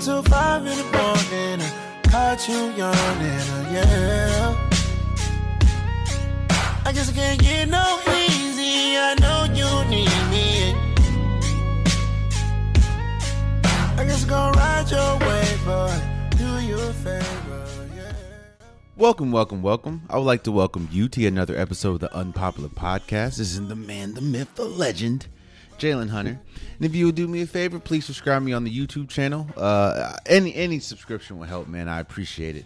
till five in the morning. I caught you yawning, uh, yeah. I guess I can't get no easy. I know you need me. I guess I'm gonna ride your wave, but do you a favor. Welcome, welcome, welcome. I would like to welcome you to another episode of the Unpopular Podcast. This is the man, the myth, the legend, Jalen Hunter. And if you would do me a favor, please subscribe me on the YouTube channel. Uh, any any subscription will help, man. I appreciate it.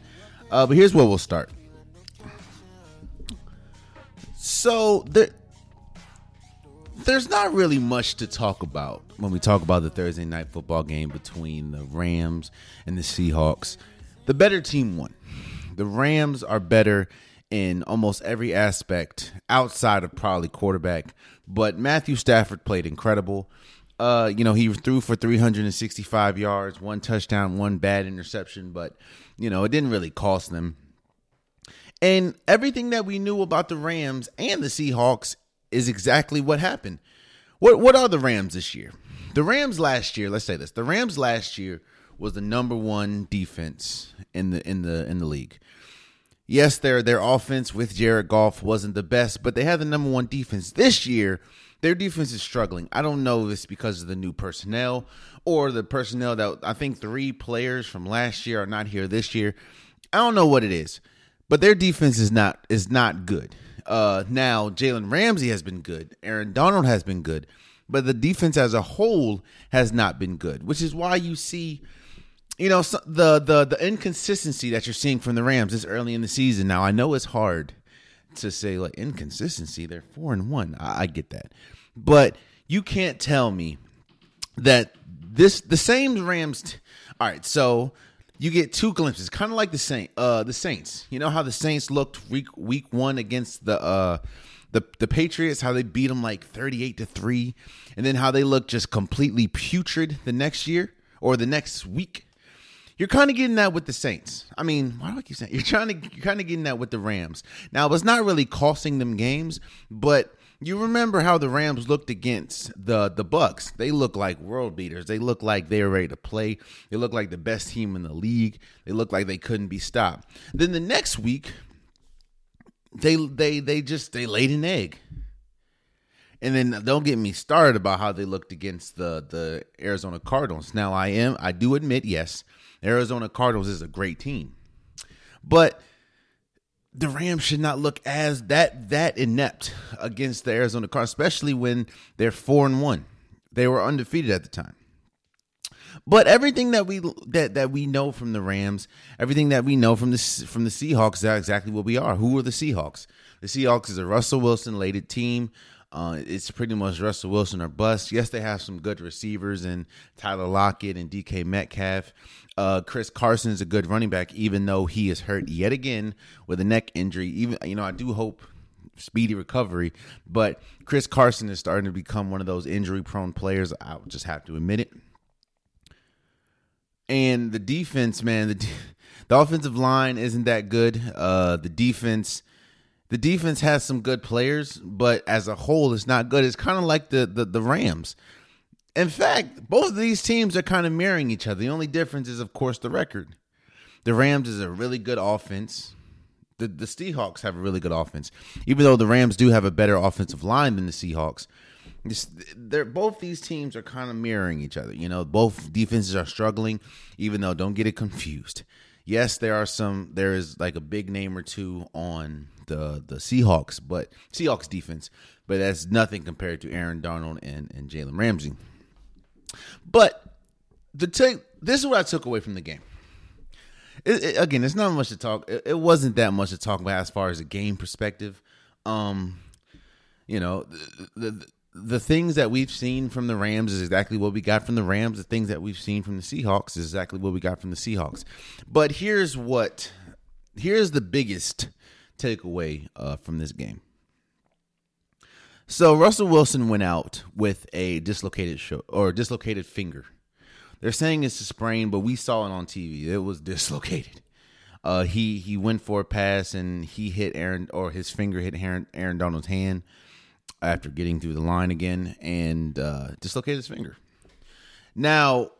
Uh, but here's where we'll start. So there, there's not really much to talk about when we talk about the Thursday night football game between the Rams and the Seahawks. The better team won. The Rams are better in almost every aspect outside of probably quarterback, but Matthew Stafford played incredible. Uh, you know, he threw for 365 yards, one touchdown, one bad interception, but you know, it didn't really cost them. And everything that we knew about the Rams and the Seahawks is exactly what happened. What what are the Rams this year? The Rams last year, let's say this. The Rams last year was the number 1 defense in the in the in the league. Yes, their their offense with Jared Goff wasn't the best, but they had the number 1 defense. This year, their defense is struggling. I don't know if it's because of the new personnel or the personnel that I think 3 players from last year are not here this year. I don't know what it is but their defense is not is not good. Uh, now Jalen Ramsey has been good, Aaron Donald has been good, but the defense as a whole has not been good, which is why you see, you know, the the the inconsistency that you're seeing from the Rams this early in the season. Now I know it's hard to say like inconsistency; they're four and one. I, I get that, but you can't tell me that this the same Rams. T- all right, so you get two glimpses, kind of like the Saint, uh, the Saints. You know how the Saints looked week week one against the uh, the the Patriots, how they beat them like thirty eight to three, and then how they look just completely putrid the next year or the next week. You're kind of getting that with the Saints. I mean, why do I keep saying you're trying to you're kind of getting that with the Rams? Now, it's not really costing them games, but you remember how the Rams looked against the the Bucs. They look like world beaters. They look like they were ready to play. They look like the best team in the league. They look like they couldn't be stopped. Then the next week, they they they just they laid an egg. And then don't get me started about how they looked against the the Arizona Cardinals. Now I am I do admit yes, Arizona Cardinals is a great team. But the Rams should not look as that that inept against the Arizona Cardinals, especially when they're four and one. They were undefeated at the time. But everything that we that that we know from the Rams, everything that we know from the from the Seahawks, is exactly what we are. Who are the Seahawks? The Seahawks is a Russell Wilson lated team. Uh, it's pretty much Russell Wilson or bust. Yes, they have some good receivers and Tyler Lockett and DK Metcalf. Uh, Chris Carson is a good running back, even though he is hurt yet again with a neck injury. Even you know, I do hope speedy recovery, but Chris Carson is starting to become one of those injury-prone players. I just have to admit it. And the defense, man, the the offensive line isn't that good. Uh, the defense the defense has some good players, but as a whole, it's not good. It's kind of like the, the the Rams. In fact, both of these teams are kind of mirroring each other. The only difference is, of course, the record. The Rams is a really good offense. The the Seahawks have a really good offense, even though the Rams do have a better offensive line than the Seahawks. They're both these teams are kind of mirroring each other. You know, both defenses are struggling, even though don't get it confused. Yes, there are some. There is like a big name or two on the the Seahawks, but Seahawks defense, but that's nothing compared to Aaron Donald and and Jalen Ramsey. But the take this is what I took away from the game. It, it, again, it's not much to talk. It, it, wasn't that much to talk about as far as a game perspective. Um, you know, the, the the things that we've seen from the Rams is exactly what we got from the Rams. The things that we've seen from the Seahawks is exactly what we got from the Seahawks. But here's what here's the biggest takeaway uh, from this game. So Russell Wilson went out with a dislocated show or dislocated finger. They're saying it's a sprain, but we saw it on TV. It was dislocated. Uh, he he went for a pass and he hit Aaron or his finger hit Aaron, Aaron Donald's hand after getting through the line again and uh, dislocated his finger. Now,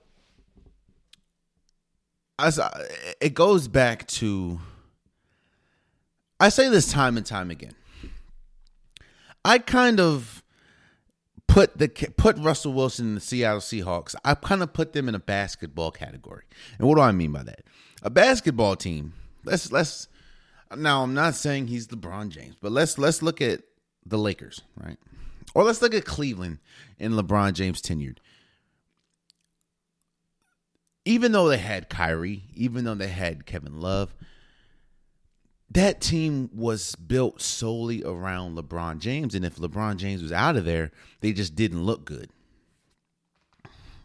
as I, it goes back to I say this time and time again. I kind of put the put Russell Wilson in the Seattle Seahawks. I kind of put them in a basketball category. And what do I mean by that? A basketball team. Let's let's now I'm not saying he's LeBron James, but let's let's look at the Lakers, right? Or let's look at Cleveland and LeBron James tenured even though they had Kyrie, even though they had Kevin Love, that team was built solely around LeBron James. And if LeBron James was out of there, they just didn't look good.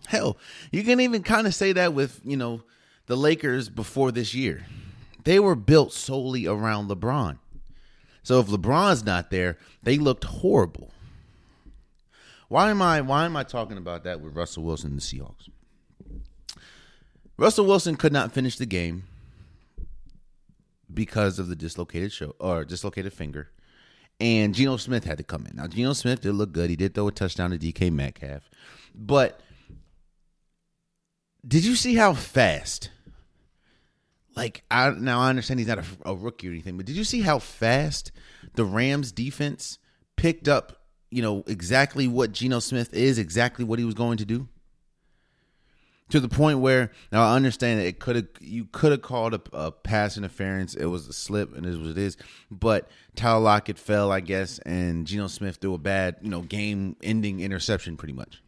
Hell, you can even kind of say that with, you know, the Lakers before this year. They were built solely around LeBron. So if LeBron's not there, they looked horrible. Why am I why am I talking about that with Russell Wilson and the Seahawks? Russell Wilson could not finish the game because of the dislocated show or dislocated finger. And Geno Smith had to come in. Now Geno Smith did look good. He did throw a touchdown to DK Metcalf. But did you see how fast? Like I now I understand he's not a, a rookie or anything, but did you see how fast the Rams defense picked up, you know, exactly what Geno Smith is, exactly what he was going to do? To the point where now I understand that it could have you could have called a, a, pass interference. It was a slip, and it is what it is. But Tyler Lockett fell, I guess, and Geno Smith threw a bad, you know, game-ending interception, pretty much.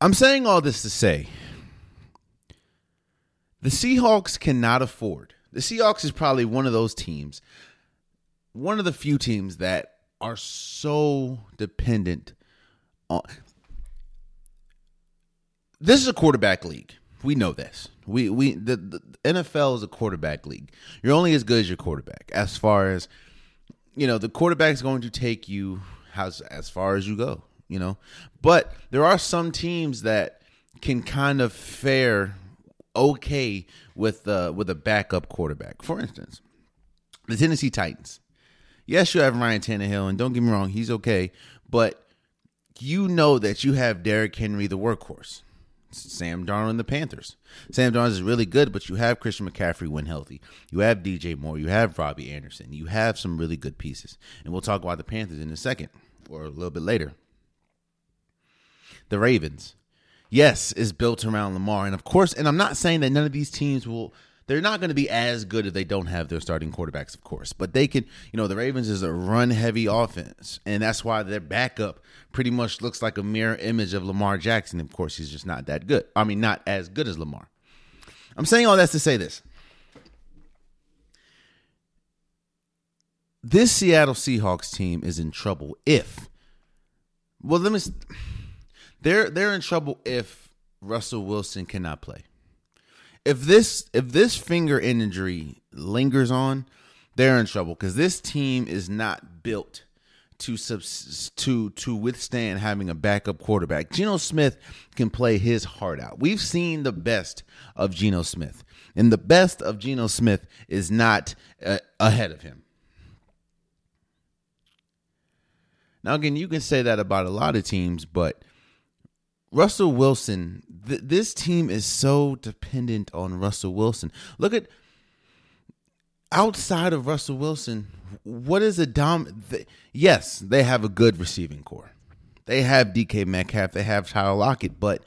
I'm saying all this to say the Seahawks cannot afford. The Seahawks is probably one of those teams, one of the few teams that are so dependent this is a quarterback league. We know this. We we the, the, NFL is a quarterback league. You're only as good as your quarterback. As far as you know, the quarterback's going to take you as as far as you go. You know, but there are some teams that can kind of fare okay with uh, with a backup quarterback. For instance, the Tennessee Titans. Yes, you have Ryan Tannehill, and don't get me wrong, he's okay, but you know that you have Derrick Henry, the workhorse. Sam Darnold the Panthers. Sam Darnold is really good, but you have Christian McCaffrey when healthy. You have DJ Moore. You have Robbie Anderson. You have some really good pieces. And we'll talk about the Panthers in a second or a little bit later. The Ravens, yes, is built around Lamar. And of course, and I'm not saying that none of these teams will they're not going to be as good if they don't have their starting quarterbacks, of course. But they can, you know, the Ravens is a run heavy offense. And that's why their backup pretty much looks like a mirror image of Lamar Jackson. Of course, he's just not that good. I mean, not as good as Lamar. I'm saying all that to say this. This Seattle Seahawks team is in trouble if well let me they're they're in trouble if Russell Wilson cannot play if this if this finger injury lingers on, they're in trouble because this team is not built to subs- to to withstand having a backup quarterback. Geno Smith can play his heart out. We've seen the best of Geno Smith, and the best of Geno Smith is not uh, ahead of him. Now, again, you can say that about a lot of teams, but Russell Wilson, th- this team is so dependent on Russell Wilson. Look at outside of Russell Wilson, what is a dom? Yes, they have a good receiving core. They have DK Metcalf, they have Tyler Lockett, but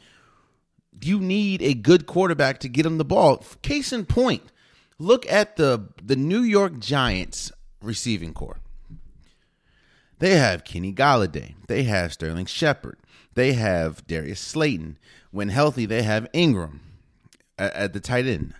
you need a good quarterback to get him the ball. Case in point, look at the the New York Giants receiving core. They have Kenny Golladay. They have Sterling Shepard. They have Darius Slayton. When healthy, they have Engram at, at the tight end.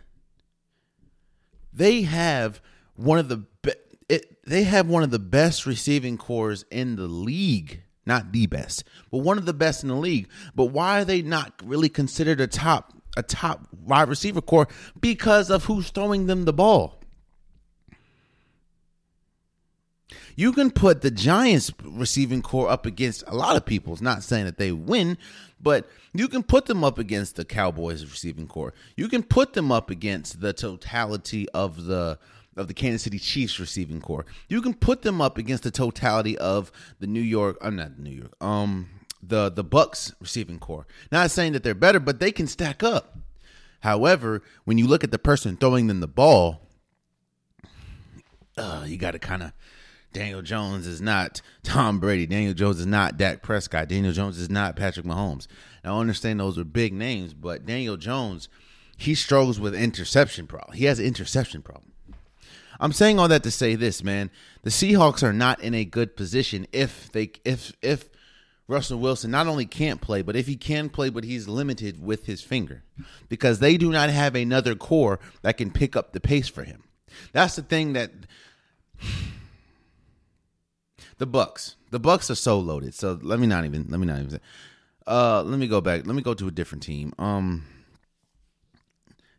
They have one of the be- it, they have one of the best receiving cores in the league. Not the best, but one of the best in the league. But why are they not really considered a top a top wide receiver core? Because of who's throwing them the ball. You can put the Giants receiving core up against a lot of people. It's not saying that they win, but you can put them up against the Cowboys receiving core. You can put them up against the totality of the of the Kansas City Chiefs receiving core. You can put them up against the totality of the New York, I'm uh, not New York, um, the the Bucs receiving core. Not saying that they're better, but they can stack up. However, when you look at the person throwing them the ball, uh, you got to kind of. Daniel Jones is not Tom Brady. Daniel Jones is not Dak Prescott. Daniel Jones is not Patrick Mahomes. Now, I understand those are big names, but Daniel Jones, he struggles with interception problem. He has an interception problem. I'm saying all that to say this, man. The Seahawks are not in a good position if they if if Russell Wilson not only can't play, but if he can play, but he's limited with his finger because they do not have another core that can pick up the pace for him. That's the thing that the Bucs. The Bucs are so loaded. So let me not even let me not even say. Uh, let me go back. Let me go to a different team. Um,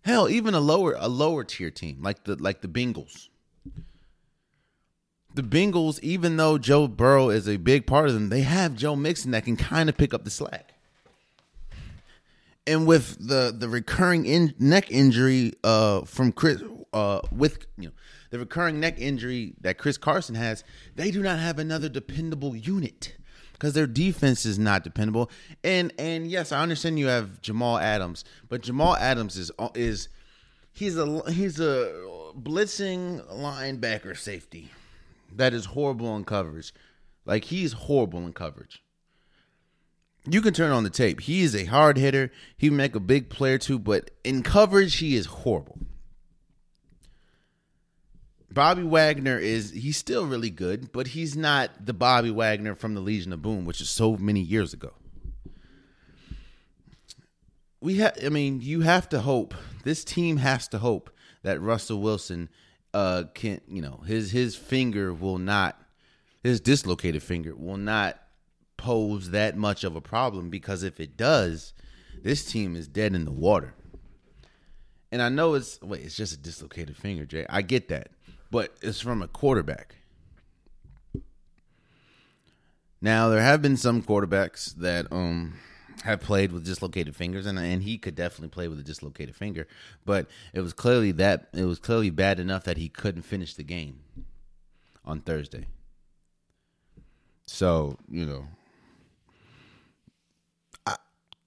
hell, even a lower a lower tier team like the like the Bengals. The Bengals, even though Joe Burrow is a big part of them, they have Joe Mixon that can kind of pick up the slack. And with the the recurring in, neck injury uh, from Chris, uh, with you know the recurring neck injury that Chris Carson has, they do not have another dependable unit because their defense is not dependable. And and yes, I understand you have Jamal Adams, but Jamal Adams is uh, is he's a he's a blitzing linebacker safety that is horrible in coverage. Like he's horrible in coverage. You can turn on the tape. He is a hard hitter. He make a big player too, but in coverage he is horrible. Bobby Wagner is he's still really good, but he's not the Bobby Wagner from the Legion of Boom, which is so many years ago. We have I mean, you have to hope. This team has to hope that Russell Wilson uh can, you know, his his finger will not his dislocated finger will not pose that much of a problem because if it does, this team is dead in the water. And I know it's wait, it's just a dislocated finger, Jay. I get that but it's from a quarterback. Now there have been some quarterbacks that um have played with dislocated fingers, and and he could definitely play with a dislocated finger, but it was clearly that it was clearly bad enough that he couldn't finish the game on Thursday. So you know, I,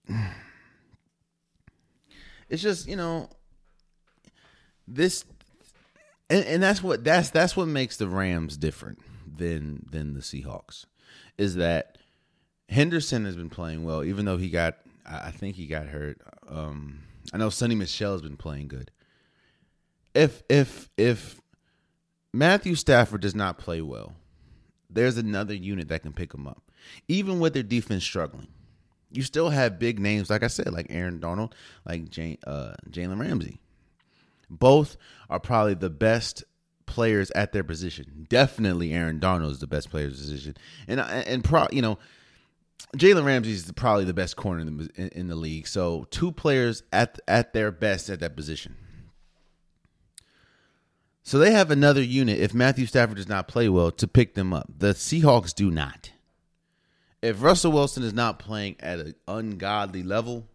it's just you know this and, and that's what that's that's what makes the Rams different than than the Seahawks is that Henderson has been playing well, even though he got I think he got hurt. Um, I know Sony Michel has been playing good. If if if Matthew Stafford does not play well, there's another unit that can pick him up, even with their defense struggling. You still have big names, like I said, like Aaron Donald, like Jane, uh, Jalen Ramsey. Both are probably the best players at their position. Definitely, Aaron Donald is the best player position, and and pro, you know, Jalen Ramsey is probably the best corner in the in the league. So two players at at their best at that position. So they have another unit if Matthew Stafford does not play well to pick them up. The Seahawks do not. If Russell Wilson is not playing at an ungodly level,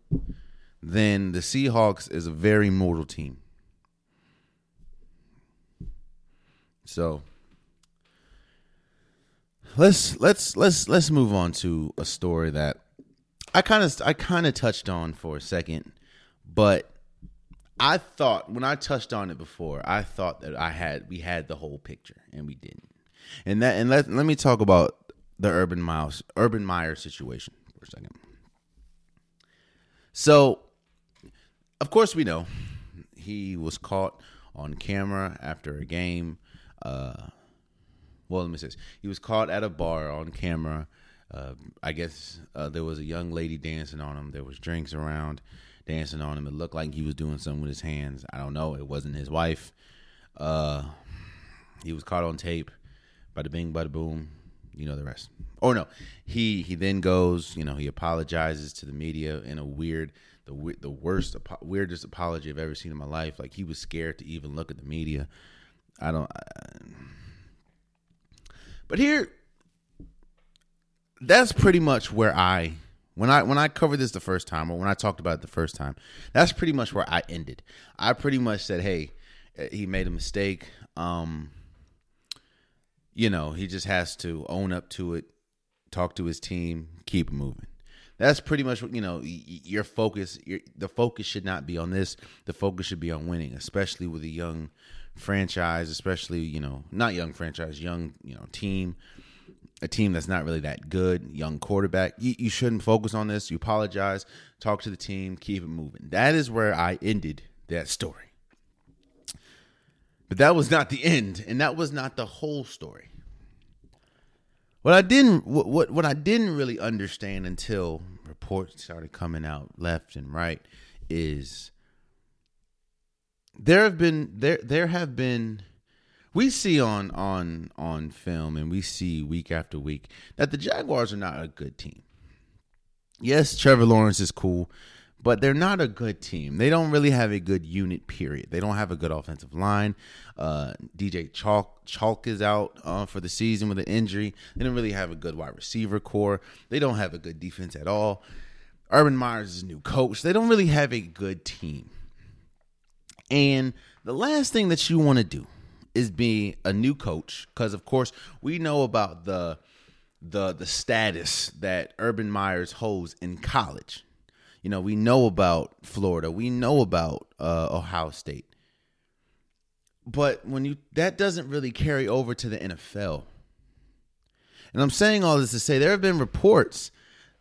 then the Seahawks is a very mortal team. So let's let's let's let's move on to a story that I kind of I kind of touched on for a second, but I thought when I touched on it before, I thought that I had we had the whole picture and we didn't. And that and let let me talk about the Urban Miles Urban Meyer situation for a second. So, of course, we know he was caught on camera after a game uh, well, let me say this. He was caught at a bar on camera. Uh, I guess uh, there was a young lady dancing on him. There was drinks around, dancing on him. It looked like he was doing something with his hands. I don't know. It wasn't his wife. Uh, he was caught on tape. Bada bing, bada boom. You know the rest. Or no, he he then goes. You know, he apologizes to the media in a weird, the the worst, weirdest apology I've ever seen in my life. Like he was scared to even look at the media. I don't. I, but here, that's pretty much where I when I when I covered this the first time or when I talked about it the first time. That's pretty much where I ended. I pretty much said, "Hey, he made a mistake. Um, you know, he just has to own up to it, talk to his team, keep moving." That's pretty much what you know. Your focus, your, the focus should not be on this. The focus should be on winning, especially with a young franchise, especially you know not young franchise, young you know team, a team that's not really that good, young quarterback. You, you shouldn't focus on this. You apologize, talk to the team, keep it moving. That is where I ended that story. But that was not the end, and that was not the whole story. What I didn't what, what what I didn't really understand until reports started coming out left and right is there have been there there have been we see on on on film and we see week after week that the Jaguars are not a good team. Yes, Trevor Lawrence is cool, but they're not a good team. They don't really have a good unit. Period. They don't have a good offensive line. Uh, DJ Chark Chark is out uh, for the season with an injury. They don't really have a good wide receiver core. They don't have a good defense at all. Urban Meyers is a new coach. They don't really have a good team. And the last thing that you want to do is be a new coach because of course we know about the the the status that Urban Meyers holds in college. You know, we know about Florida, we know about uh, Ohio State. But when you that doesn't really carry over to the NFL. And I'm saying all this to say there have been reports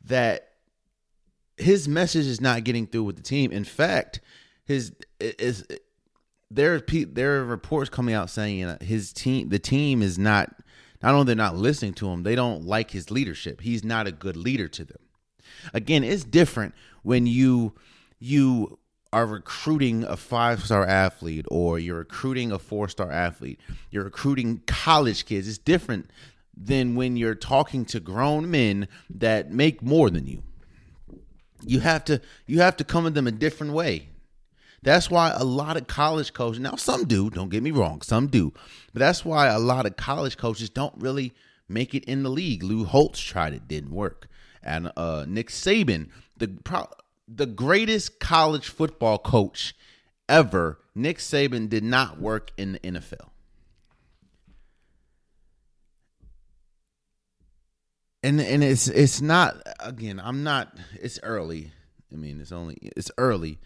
that his message is not getting through with the team. In fact, his is there are there are reports coming out saying his team the team is not not only they're not listening to him they don't like his leadership. He's not a good leader to them. Again it's different when you you are recruiting a five star athlete or you're recruiting a four star athlete. You're recruiting college kids. It's different than when you're talking to grown men that make more than you. You have to you have to come at them a different way that's why a lot of college coaches, now some do, don't get me wrong, some do, but that's why a lot of college coaches don't really make it in the league. Lou Holtz tried it, didn't work. And uh, Nick Saban, the pro- the greatest college football coach ever, Nick Saban did not work in the NFL. And and it's it's not again, I'm not it's early. I mean, it's only it's early,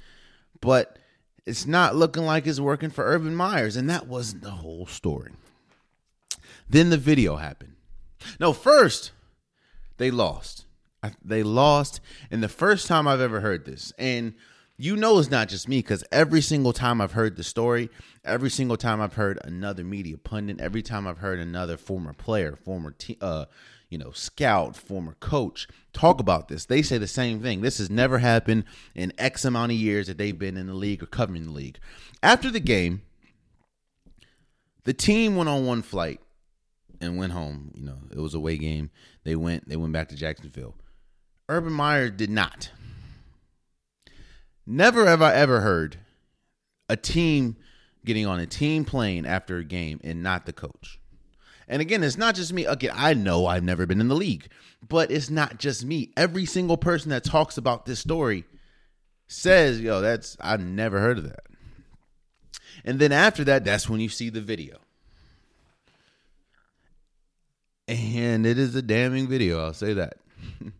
but it's not looking like it's working for Urban Meyers. And that wasn't the whole story. Then the video happened. No, first, they lost. They lost. And the first time I've ever heard this. And you know it's not just me because every single time I've heard the story, every single time I've heard another media pundit, every time I've heard another former player, former te- uh, you know, scout, former coach, talk about this. They say the same thing. This has never happened in X amount of years that they've been in the league or covering the league. After the game, the team went on one flight and went home. You know, it was a away game. They went they went back to Jacksonville. Urban Meyer did not. Never have I ever heard a team getting on a team plane after a game and not the coach. And again, it's not just me. Again, I know I've never been in the league, but it's not just me. Every single person that talks about this story says, yo, that's, I've never heard of that. And then after that, that's when you see the video. And it is a damning video, I'll say that.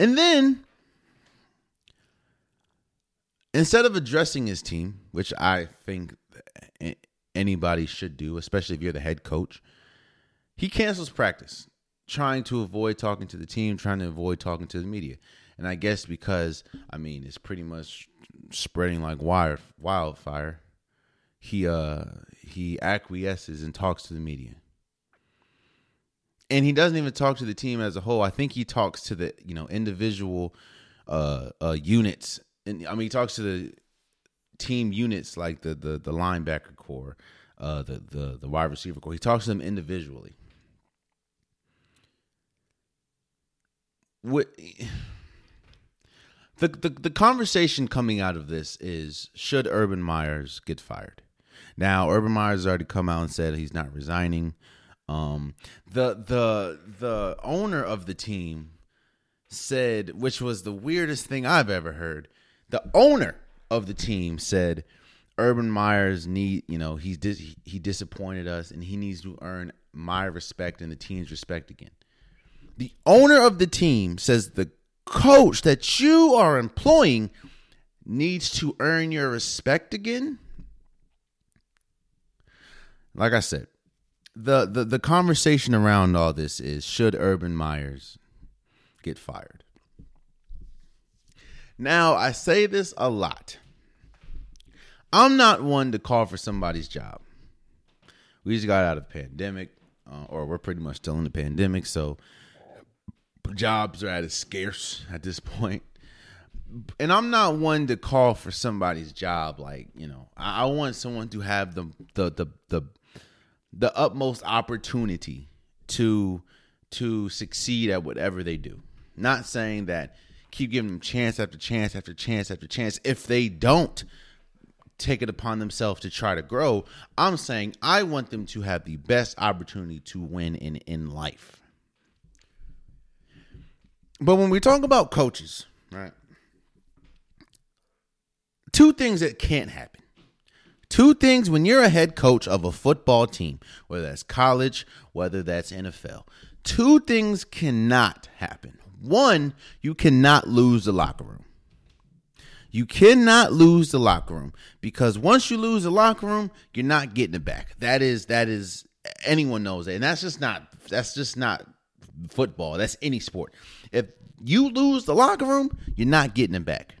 and then instead of addressing his team, which I think anybody should do, especially if you're the head coach. He cancels practice, trying to avoid talking to the team, trying to avoid talking to the media. And I guess because I mean it's pretty much spreading like wire wildfire. He uh he acquiesces and talks to the media. And he doesn't even talk to the team as a whole. I think he talks to the, you know, individual uh uh units and I mean he talks to the team units like the the the linebacker core, uh, the the the wide receiver core. He talks to them individually. What the, the the conversation coming out of this is should Urban Meyers get fired? Now Urban Meyers has already come out and said he's not resigning. Um, the the the owner of the team said, which was the weirdest thing I've ever heard. The owner of the team said Urban Meyers need you know he's dis- he disappointed us and he needs to earn my respect and the team's respect again. the owner of the team says the coach that you are employing needs to earn your respect again. Like I said, the, the, the conversation around all this is should Urban Meyers get fired? Now, I say this a lot. I'm not one to call for somebody's job. We just got out of the pandemic, uh, or we're pretty much still in the pandemic, so jobs are at a scarce at this point. And I'm not one to call for somebody's job. Like you know, I, I want someone to have the the the the the utmost opportunity to to succeed at whatever they do. Not saying that keep giving them chance after chance after chance after chance. If they don't take it upon themselves to try to grow, I'm saying I want them to have the best opportunity to win in in life. But when we talk about coaches, right? Two things that can't happen. Two things when you're a head coach of a football team, whether that's college, whether that's NFL. Two things cannot happen. One, you cannot lose the locker room. You cannot lose the locker room because once you lose the locker room, you're not getting it back. That is that is anyone knows that. And that's just not that's just not football. That's any sport. If you lose the locker room, you're not getting it back.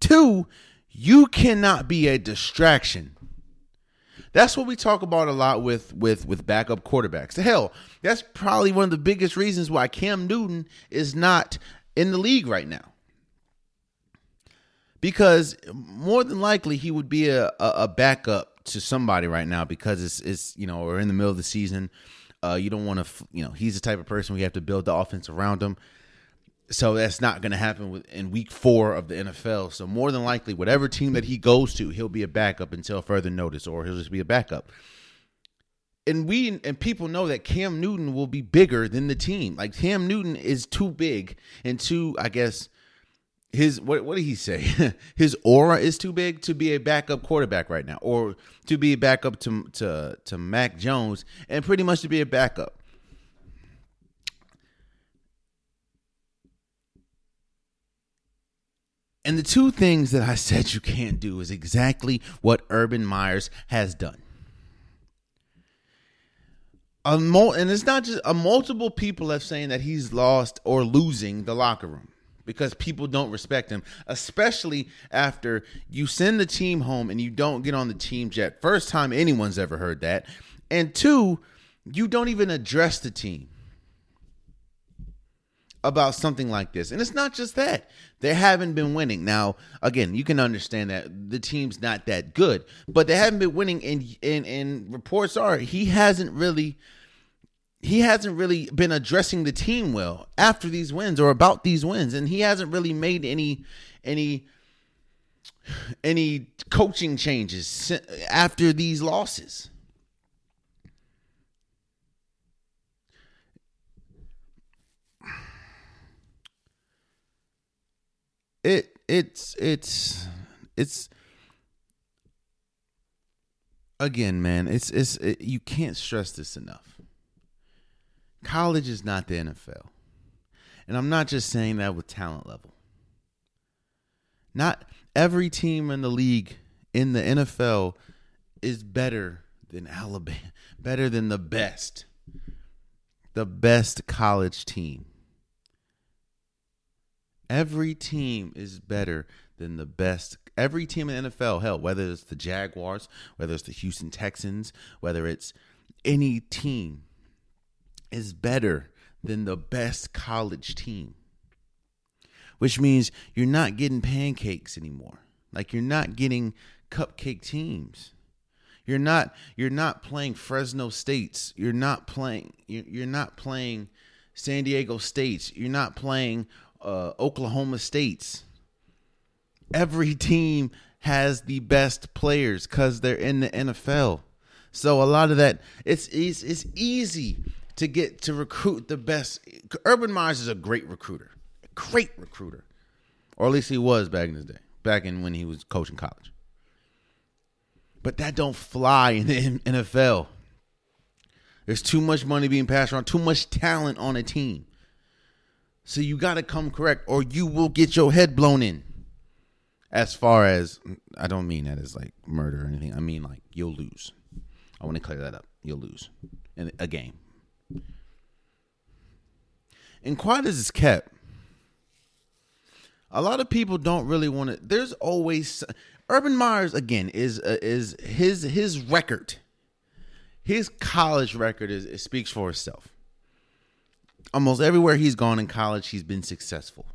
Two, you cannot be a distraction. That's what we talk about a lot with with with backup quarterbacks. Hell, that's probably one of the biggest reasons why Cam Newton is not in the league right now. Because more than likely he would be a, a, a backup to somebody right now because it's it's you know we're in the middle of the season. Uh, you don't want to you know he's the type of person we have to build the offense around him. So that's not going to happen with, in week four of the NFL. So more than likely, whatever team that he goes to, he'll be a backup until further notice, or he'll just be a backup. And we and people know that Cam Newton will be bigger than the team. Like Cam Newton is too big and too, I guess, his what what did he say? his aura is too big to be a backup quarterback right now, or to be a backup to to to Mac Jones, and pretty much to be a backup. And the two things that I said you can't do is exactly what Urban Meyers has done. A mul- and it's not just a multiple people have saying that he's lost or losing the locker room because people don't respect him, especially after you send the team home and you don't get on the team jet. First time anyone's ever heard that. And two, you don't even address the team about something like this. And it's not just that. They haven't been winning. Now, again, you can understand that the team's not that good, but they haven't been winning and and, and reports are he hasn't really he hasn't really been addressing the team well after these wins or about these wins and he hasn't really made any any any coaching changes after these losses. It it's it's it's again man it's it's it, you can't stress this enough. College is not the NFL and I'm not just saying that with talent level. Not every team in the league in the NFL is better than Alabama better than the best the best college team Every team is better than the best. Every team in the NFL, hell, whether it's the Jaguars, whether it's the Houston Texans, whether it's any team, is better than the best college team. Which means you're not getting pancakes anymore. Like you're not getting cupcake teams. You're not you're not playing Fresno States. You're not playing you're not playing San Diego States. You're not playing uh, Oklahoma States. Every team has the best players because they're in the NFL. So a lot of that, it's, it's it's easy to get to recruit the best. Urban Meyers is a great recruiter, great recruiter, or at least he was back in his day, back in when he was coaching college. But that don't fly in the NFL. There's too much money being passed around, too much talent on a team. So you got to come correct or you will get your head blown in. As far as, I don't mean that as like murder or anything. I mean like you'll lose. I want to clear that up. You'll lose in a game. And quiet as it's kept, a lot of people don't really want to. There's always Urban Meyers again is uh, is his his record, his college record is it speaks for itself. Almost everywhere he's gone in college, he's been successful.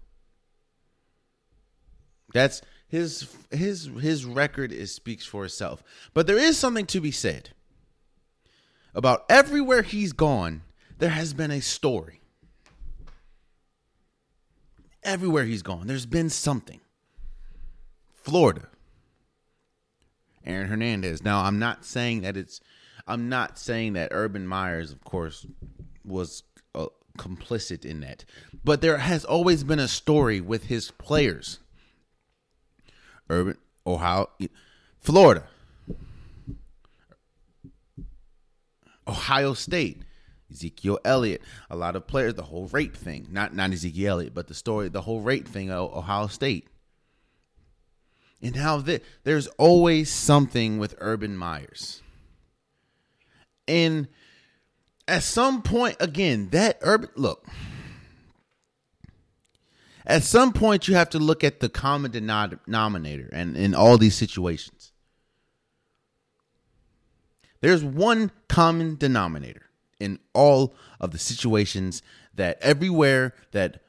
That's his his his record is speaks for itself. But there is something to be said about everywhere he's gone. There has been a story. Everywhere he's gone, there's been something. Florida, Aaron Hernandez. Now, I'm not saying that it's, I'm not saying that Urban Meyers, of course, was complicit in that, but there has always been a story with his players. Urban, Ohio, Florida, Ohio State, Ezekiel Elliott, a lot of players, the whole rape thing, not not Ezekiel Elliott, but the story, the whole rape thing Ohio State. And how the, there's always something with Urban Meyers. And at some point, again, that Urban, look, at some point you have to look at the common denominator and in all these situations. There's one common denominator in all of the situations that everywhere that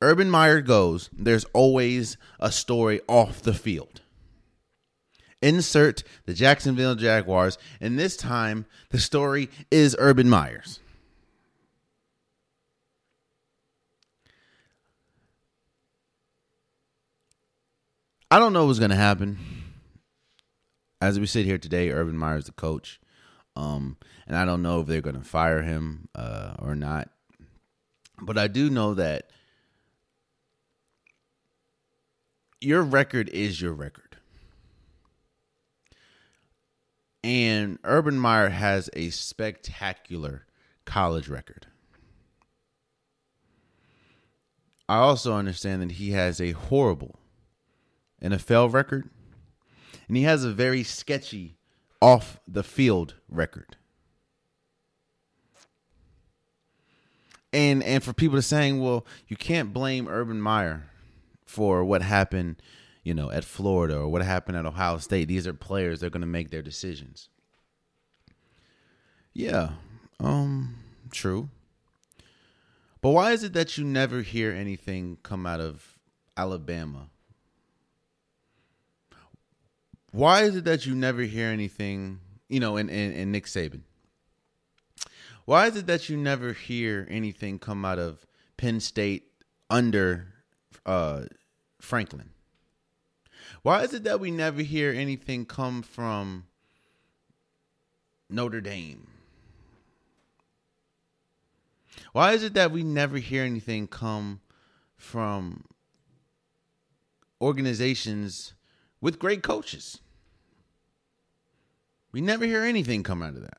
Urban Meyer goes, there's always a story off the field. Insert the Jacksonville Jaguars, and this time the story is Urban Meyers. I don't know what's going to happen. As we sit here today, Urban Meyers the coach. Um, and I don't know if they're going to fire him uh, or not. But I do know that your record is your record. And Urban Meyer has a spectacular college record. I also understand that he has a horrible NFL record, and he has a very sketchy off the field record. And and for people to saying, well, you can't blame Urban Meyer for what happened, you know, at Florida or what happened at Ohio State. These are players, they're going to make their decisions. Yeah. Um true. But why is it that you never hear anything come out of Alabama why is it that you never hear anything, you know, in, in, in Nick Saban? Why is it that you never hear anything come out of Penn State under uh, Franklin? Why is it that we never hear anything come from Notre Dame? Why is it that we never hear anything come from organizations with great coaches. We never hear anything come out of that.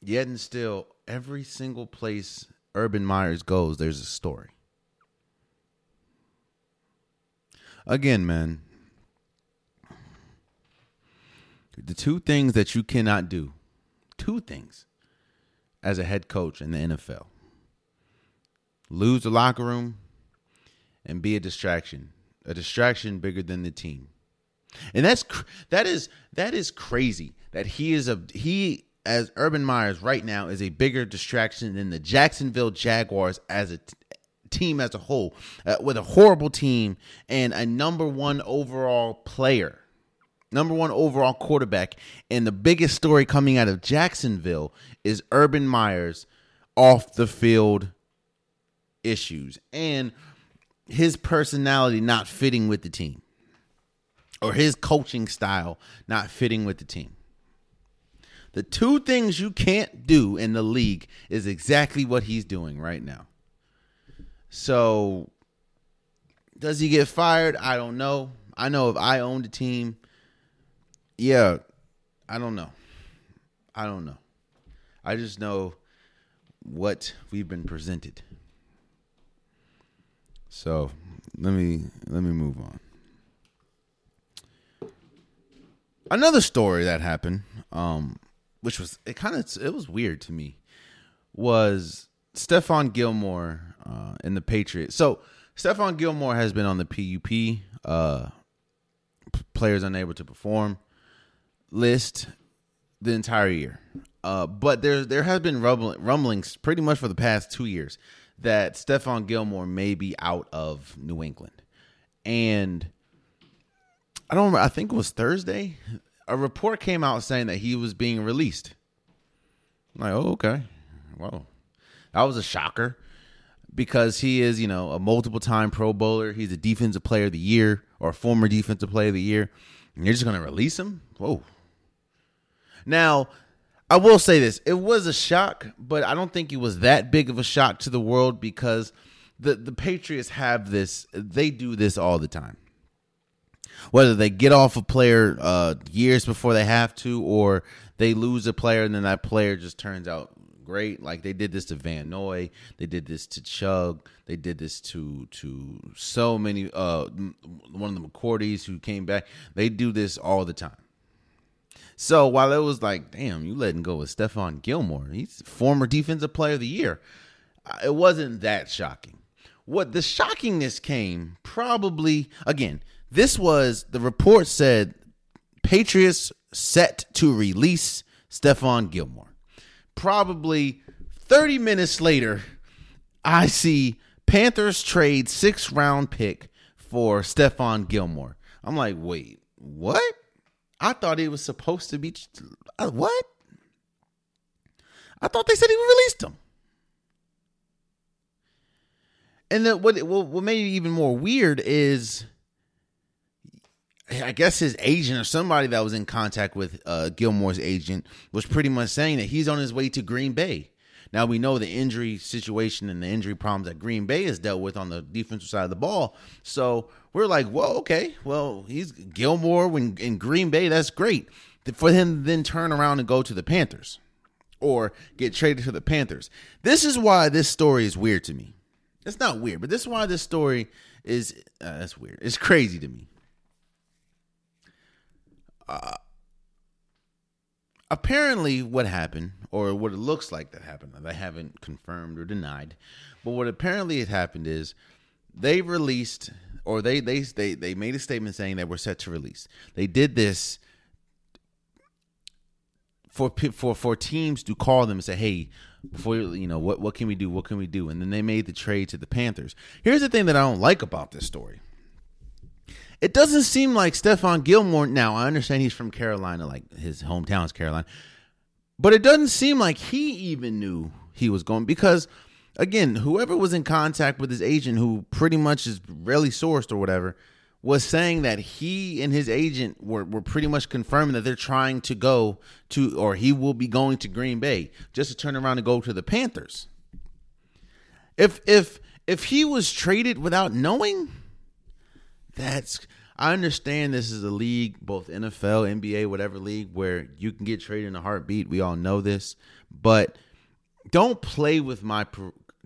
Yet and still, every single place Urban Meyers goes, there's a story. Again, man, the two things that you cannot do, two things as a head coach in the NFL lose the locker room and be a distraction a distraction bigger than the team. And that's that is that is crazy that he is a he as Urban Meyers right now is a bigger distraction than the Jacksonville Jaguars as a team as a whole uh, with a horrible team and a number 1 overall player. Number 1 overall quarterback and the biggest story coming out of Jacksonville is Urban Meyers off the field issues. And his personality not fitting with the team or his coaching style not fitting with the team. The two things you can't do in the league is exactly what he's doing right now. So, does he get fired? I don't know. I know if I owned a team, yeah, I don't know. I don't know. I just know what we've been presented. So let me let me move on. Another story that happened, um, which was it kind of it was weird to me, was Stephon Gilmore uh, in the Patriots. So Stephon Gilmore has been on the PUP, uh, players unable to perform list the entire year. Uh, but there there has been rumbling, rumblings pretty much for the past two years that Stephon Gilmore may be out of New England, and I don't remember. I think it was Thursday. A report came out saying that he was being released. I'm like, oh, okay, well, that was a shocker because he is, you know, a multiple time Pro Bowler. He's a defensive player of the year or a former defensive player of the year. And you're just going to release him? Whoa. Now, I will say this it was a shock, but I don't think it was that big of a shock to the world because the, the Patriots have this, they do this all the time. Whether they get off a player uh, years before they have to, or they lose a player and then that player just turns out great. Like they did this to Van Noy, they did this to Chung, they did this to to so many. Uh, one of the McCourties who came back, they do this all the time. So while it was like, damn, you letting go of Stephon Gilmore, he's former defensive player of the year. Uh, it wasn't that shocking. What the shockingness came probably again. This was the report said Patriots set to release Stephon Gilmore. Probably 30 minutes later, I see Panthers trade six round pick for Stephon Gilmore. I'm like, wait, what? I thought he was supposed to be uh, what? I thought they said he released him. And then what what made it even more weird is I guess his agent or somebody that was in contact with uh, Gilmore's agent was pretty much saying that he's on his way to Green Bay. Now we know the injury situation and the injury problems that Green Bay has dealt with on the defensive side of the ball. So we're like, well, okay, well, he's Gilmore when in Green Bay, that's great. For him then turn around and go to the Panthers or get traded to the Panthers. This is why this story is weird to me. It's not weird, but this is why this story is uh, that's weird. It's crazy to me. Uh, apparently what happened or what it looks like that happened they haven't confirmed or denied but what apparently had happened is they released or they they they, they made a statement saying that we're set to release. They did this for for for teams to call them and say hey before you know what what can we do? What can we do? And then they made the trade to the panthers. Here's the thing that i don't like about this story it doesn't seem like Stephon Gilmore. Now, I understand he's from Carolina, like his hometown is Carolina, but it doesn't seem like he even knew he was going because, again, whoever was in contact with his agent, who pretty much is really sourced or whatever, was saying that he and his agent were, were pretty much confirming that they're trying to go to, or he will be going to Green Bay just to turn around and go to the Panthers. If if if he was traded without knowing, that's I understand this is a league, both NFL, NBA, whatever league, where you can get traded in a heartbeat. We all know this, but don't play with my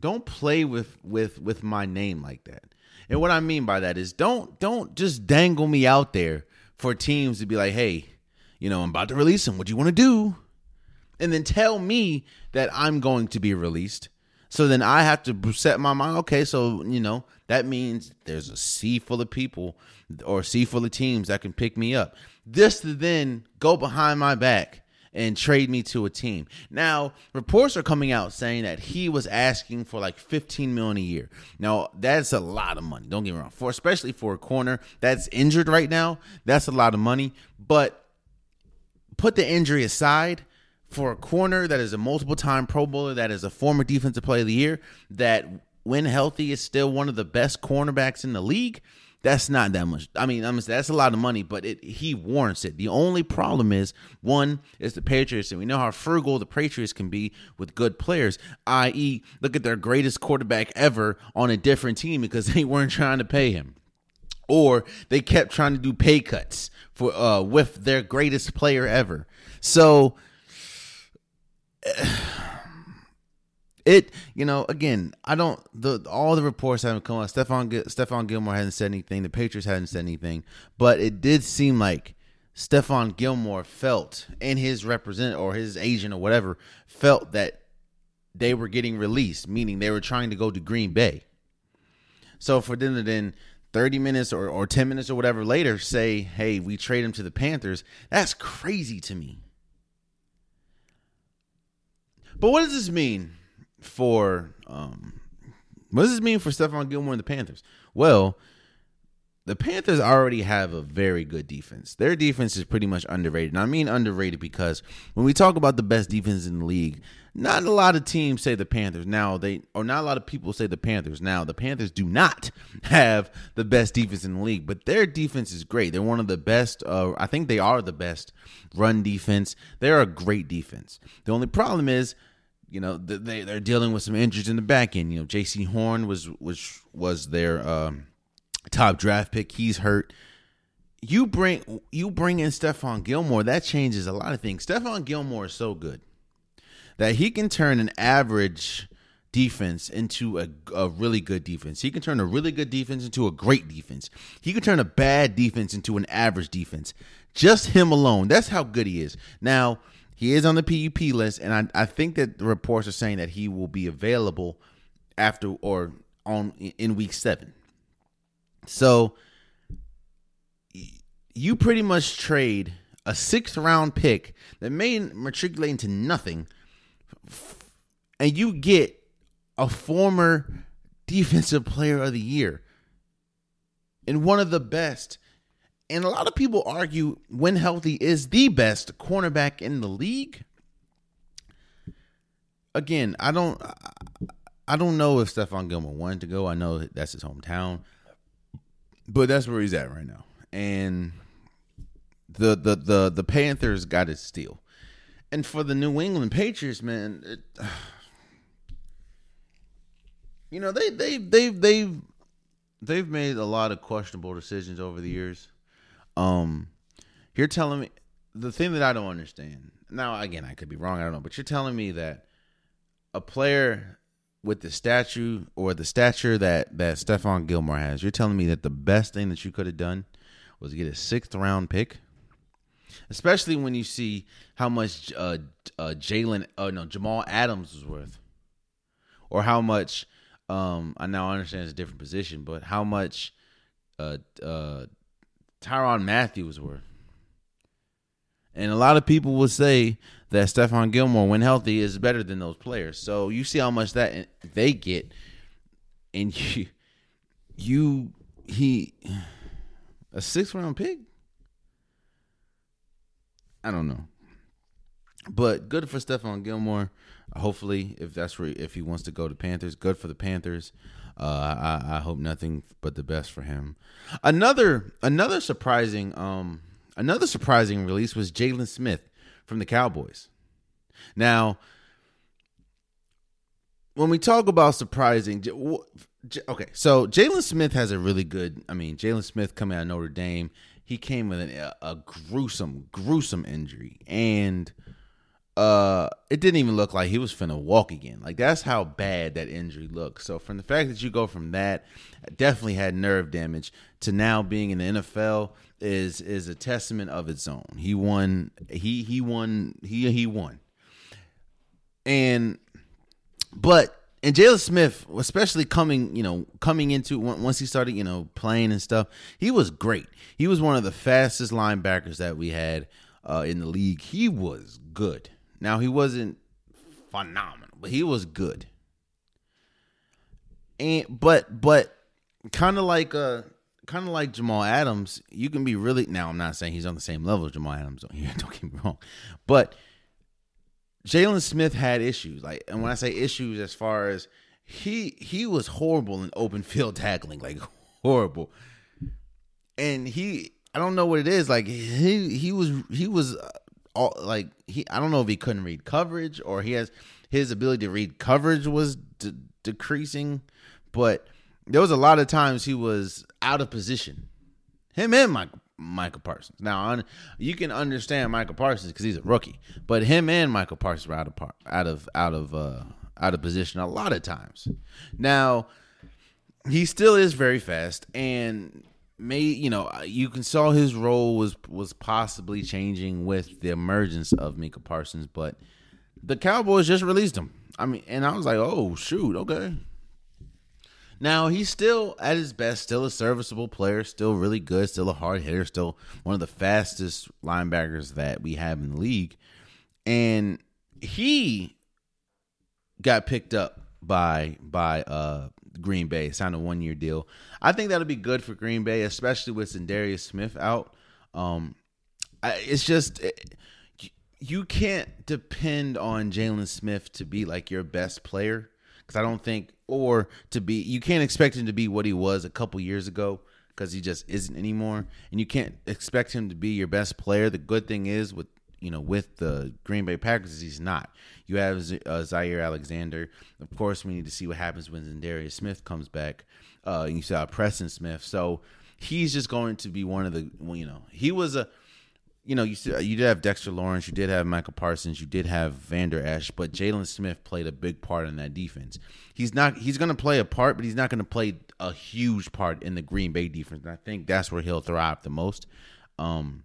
don't play with with with my name like that. And what I mean by that is don't don't just dangle me out there for teams to be like, hey, you know, I'm about to release him. What do you want to do? And then tell me that I'm going to be released. So then I have to set my mind. Okay, so you know that means there's a sea full of people or a sea full of teams that can pick me up. This to then go behind my back and trade me to a team. Now, reports are coming out saying that he was asking for like 15 million a year. Now, that's a lot of money. Don't get me wrong. For especially for a corner that's injured right now, that's a lot of money. But put the injury aside, for a corner that is a multiple time Pro Bowler, that is a former defensive player of the year, that when healthy is still one of the best cornerbacks in the league. That's not that much. I mean, that's a lot of money, but it, he warrants it. The only problem is one is the Patriots, and we know how frugal the Patriots can be with good players. I.e., look at their greatest quarterback ever on a different team because they weren't trying to pay him, or they kept trying to do pay cuts for uh, with their greatest player ever. So it you know again I don't the all the reports haven't come out. Stephon Stephon Gilmore hasn't said anything. The Patriots hadn't said anything, but it did seem like Stephon Gilmore felt and his representative or his agent or whatever felt that they were getting released, meaning they were trying to go to Green Bay. So for them to then 30 minutes or, or 10 minutes or whatever later say, hey, we trade him to the Panthers, that's crazy to me. But what does this mean for um what does this mean for Stephon Gilmore and the Panthers? Well, the Panthers already have a very good defense. Their defense is pretty much underrated. And I mean underrated because when we talk about the best defense in the league, not a lot of teams say the Panthers. Now they or not a lot of people say the Panthers. Now the Panthers do not have the best defense in the league, but their defense is great. They're one of the best. Uh, I think they are the best run defense. They're a great defense. The only problem is you know they they're dealing with some injuries in the back end. You know, Jaycee Horn was was was their um, top draft pick. He's hurt. You bring you bring in Stephon Gilmore. That changes a lot of things. Stephon Gilmore is so good that he can turn an average defense into a, a really good defense. He can turn a really good defense into a great defense. He can turn a bad defense into an average defense. Just him alone. That's how good he is. Now, he is on the PUP list, and I, I think that the reports are saying that he will be available after or on in week seven. So you pretty much trade a sixth round pick that may matriculate into nothing, and you get a former defensive player of the year and one of the best. And a lot of people argue when healthy is the best cornerback in the league. Again, I don't I don't know if Stephon Gilmore wanted to go. I know that's his hometown but that's where he's at right now. And the the the the Panthers got his steal. And for the New England Patriots, man, it, you know they they they they've they've made a lot of questionable decisions over the years. Um, you're telling me the thing that I don't understand. Now, again, I could be wrong. I don't know, but you're telling me that a player with the statue or the stature that that Stephon Gilmore has, you're telling me that the best thing that you could have done was get a sixth round pick, especially when you see how much uh, uh, Jalen, uh, no Jamal Adams was worth, or how much. Um, I now understand it's a different position, but how much uh, uh, Tyrann Mathieu's worth. And a lot of people would say that Stephon Gilmore, when healthy, is better than those players. So you see how much that they get, and you, you he, a six round pick. I don't know, but good for Stephon Gilmore. Hopefully, if that's where if he wants to go to Panthers, good for the Panthers. Uh, I, I hope nothing but the best for him. Another another surprising um Another surprising release was Jaylon Smith from the Cowboys. Now, when we talk about surprising, okay, so Jaylon Smith has a really good. I mean, Jaylon Smith coming out of Notre Dame, he came with an, a, a gruesome, gruesome injury, and uh, it didn't even look like he was finna walk again. Like that's how bad that injury looked. So from the fact that you go from that, definitely had nerve damage to now being in the NFL is is a testament of its own. He won. He he won. He he won. And but and Jaylon Smith, especially coming, you know, coming into once he started, you know, playing and stuff, he was great. He was one of the fastest linebackers that we had uh, in the league. He was good. Now he wasn't phenomenal, but he was good. And but but kind of like uh kind of like Jamal Adams, you can be really now. I'm not saying he's on the same level as Jamal Adams. Don't, don't get me wrong, but Jaylon Smith had issues. Like, and when I say issues, as far as he he was horrible in open field tackling, like horrible. And he, I don't know what it is. Like he he was he was all like he. I don't know if he couldn't read coverage or he has his ability to read coverage was de- decreasing, but there was a lot of times he was out of position. Him and Mike Michael Parsons. Now, you can understand Michael Parsons because he's a rookie, but him and Michael Parsons were out of out of out of uh, out of position a lot of times. Now, he still is very fast, and may you know you can saw his role was was possibly changing with the emergence of Micah Parsons, but the Cowboys just released him. I mean, and I was like, oh shoot, okay, now he's still at his best, still a serviceable player, still really good, still a hard hitter, still one of the fastest linebackers that we have in the league. And he got picked up by by uh Green Bay, signed a one year deal. I think that'll be good for Green Bay, especially with Za'Darius Smith out. Um, it's just it, you can't depend on Jaylon Smith to be like your best player because I don't think, or to be, you can't expect him to be what he was a couple years ago because he just isn't anymore, and you can't expect him to be your best player. The good thing is with you know with the Green Bay Packers, he's not. You have uh, Jaire Alexander. Of course, we need to see what happens when Za'Darius Smith comes back. Uh, and you saw Preston Smith, so he's just going to be one of the you know he was a you know, you you did have Dexter Lawrence, you did have Michael Parsons, you did have Vander Esch, but Jaylon Smith played a big part in that defense. He's not he's going to play a part, but he's not going to play a huge part in the Green Bay defense. And I think that's where he'll thrive the most. Um,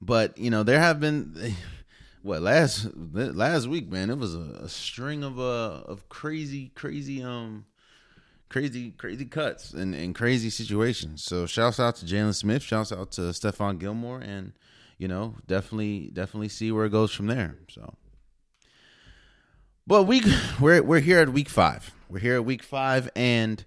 but you know, there have been what last last week, man. It was a, a string of uh of crazy crazy um crazy, crazy cuts and, and crazy situations. So shouts out to Jaylon Smith, shouts out to Stephon Gilmore, and you know, definitely, definitely see where it goes from there. So, but we we're we're here at week five. We're here at week five, and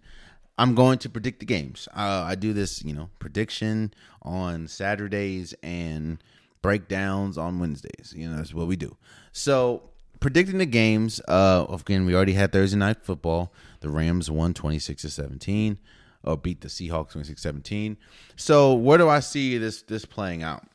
I'm going to predict the games. Uh, I do this, you know, prediction on Saturdays and breakdowns on Wednesdays. You know, that's what we do. So predicting the games. Uh, again, we already had Thursday night football. The Rams won 26 to 17 or beat the Seahawks 26-17. So where do I see this this playing out?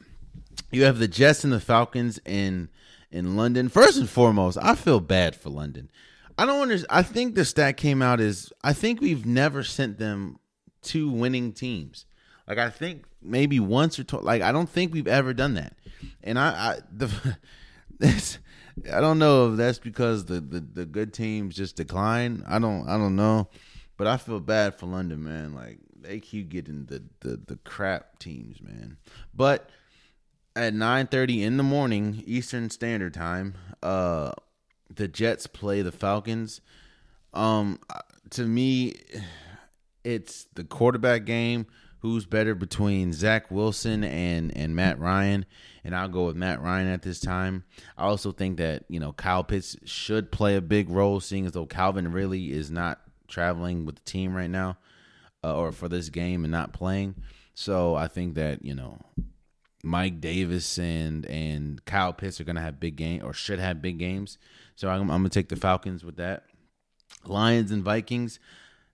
You have the Jets and the Falcons in in London. First and foremost, I feel bad for London. I don't understand. I think the stat came out is I think we've never sent them two winning teams. Like I think maybe once or twice. Like I don't think we've ever done that. And I, I the this I don't know if that's because the, the, the good teams just decline. I don't I don't know, but I feel bad for London, man. Like they keep getting the the, the crap teams, man. But at nine thirty in the morning Eastern Standard Time, uh, the Jets play the Falcons. Um, to me, it's the quarterback game who's better between Zach Wilson and and Matt Ryan, and I'll go with Matt Ryan at this time. I also think that you know Kyle Pitts should play a big role, seeing as though Calvin really is not traveling with the team right now, uh, or for this game and not playing. So I think that you know Mike Davis and and Kyle Pitts are going to have big game or should have big games. So I'm, I'm to take the Falcons with that. Lions and Vikings.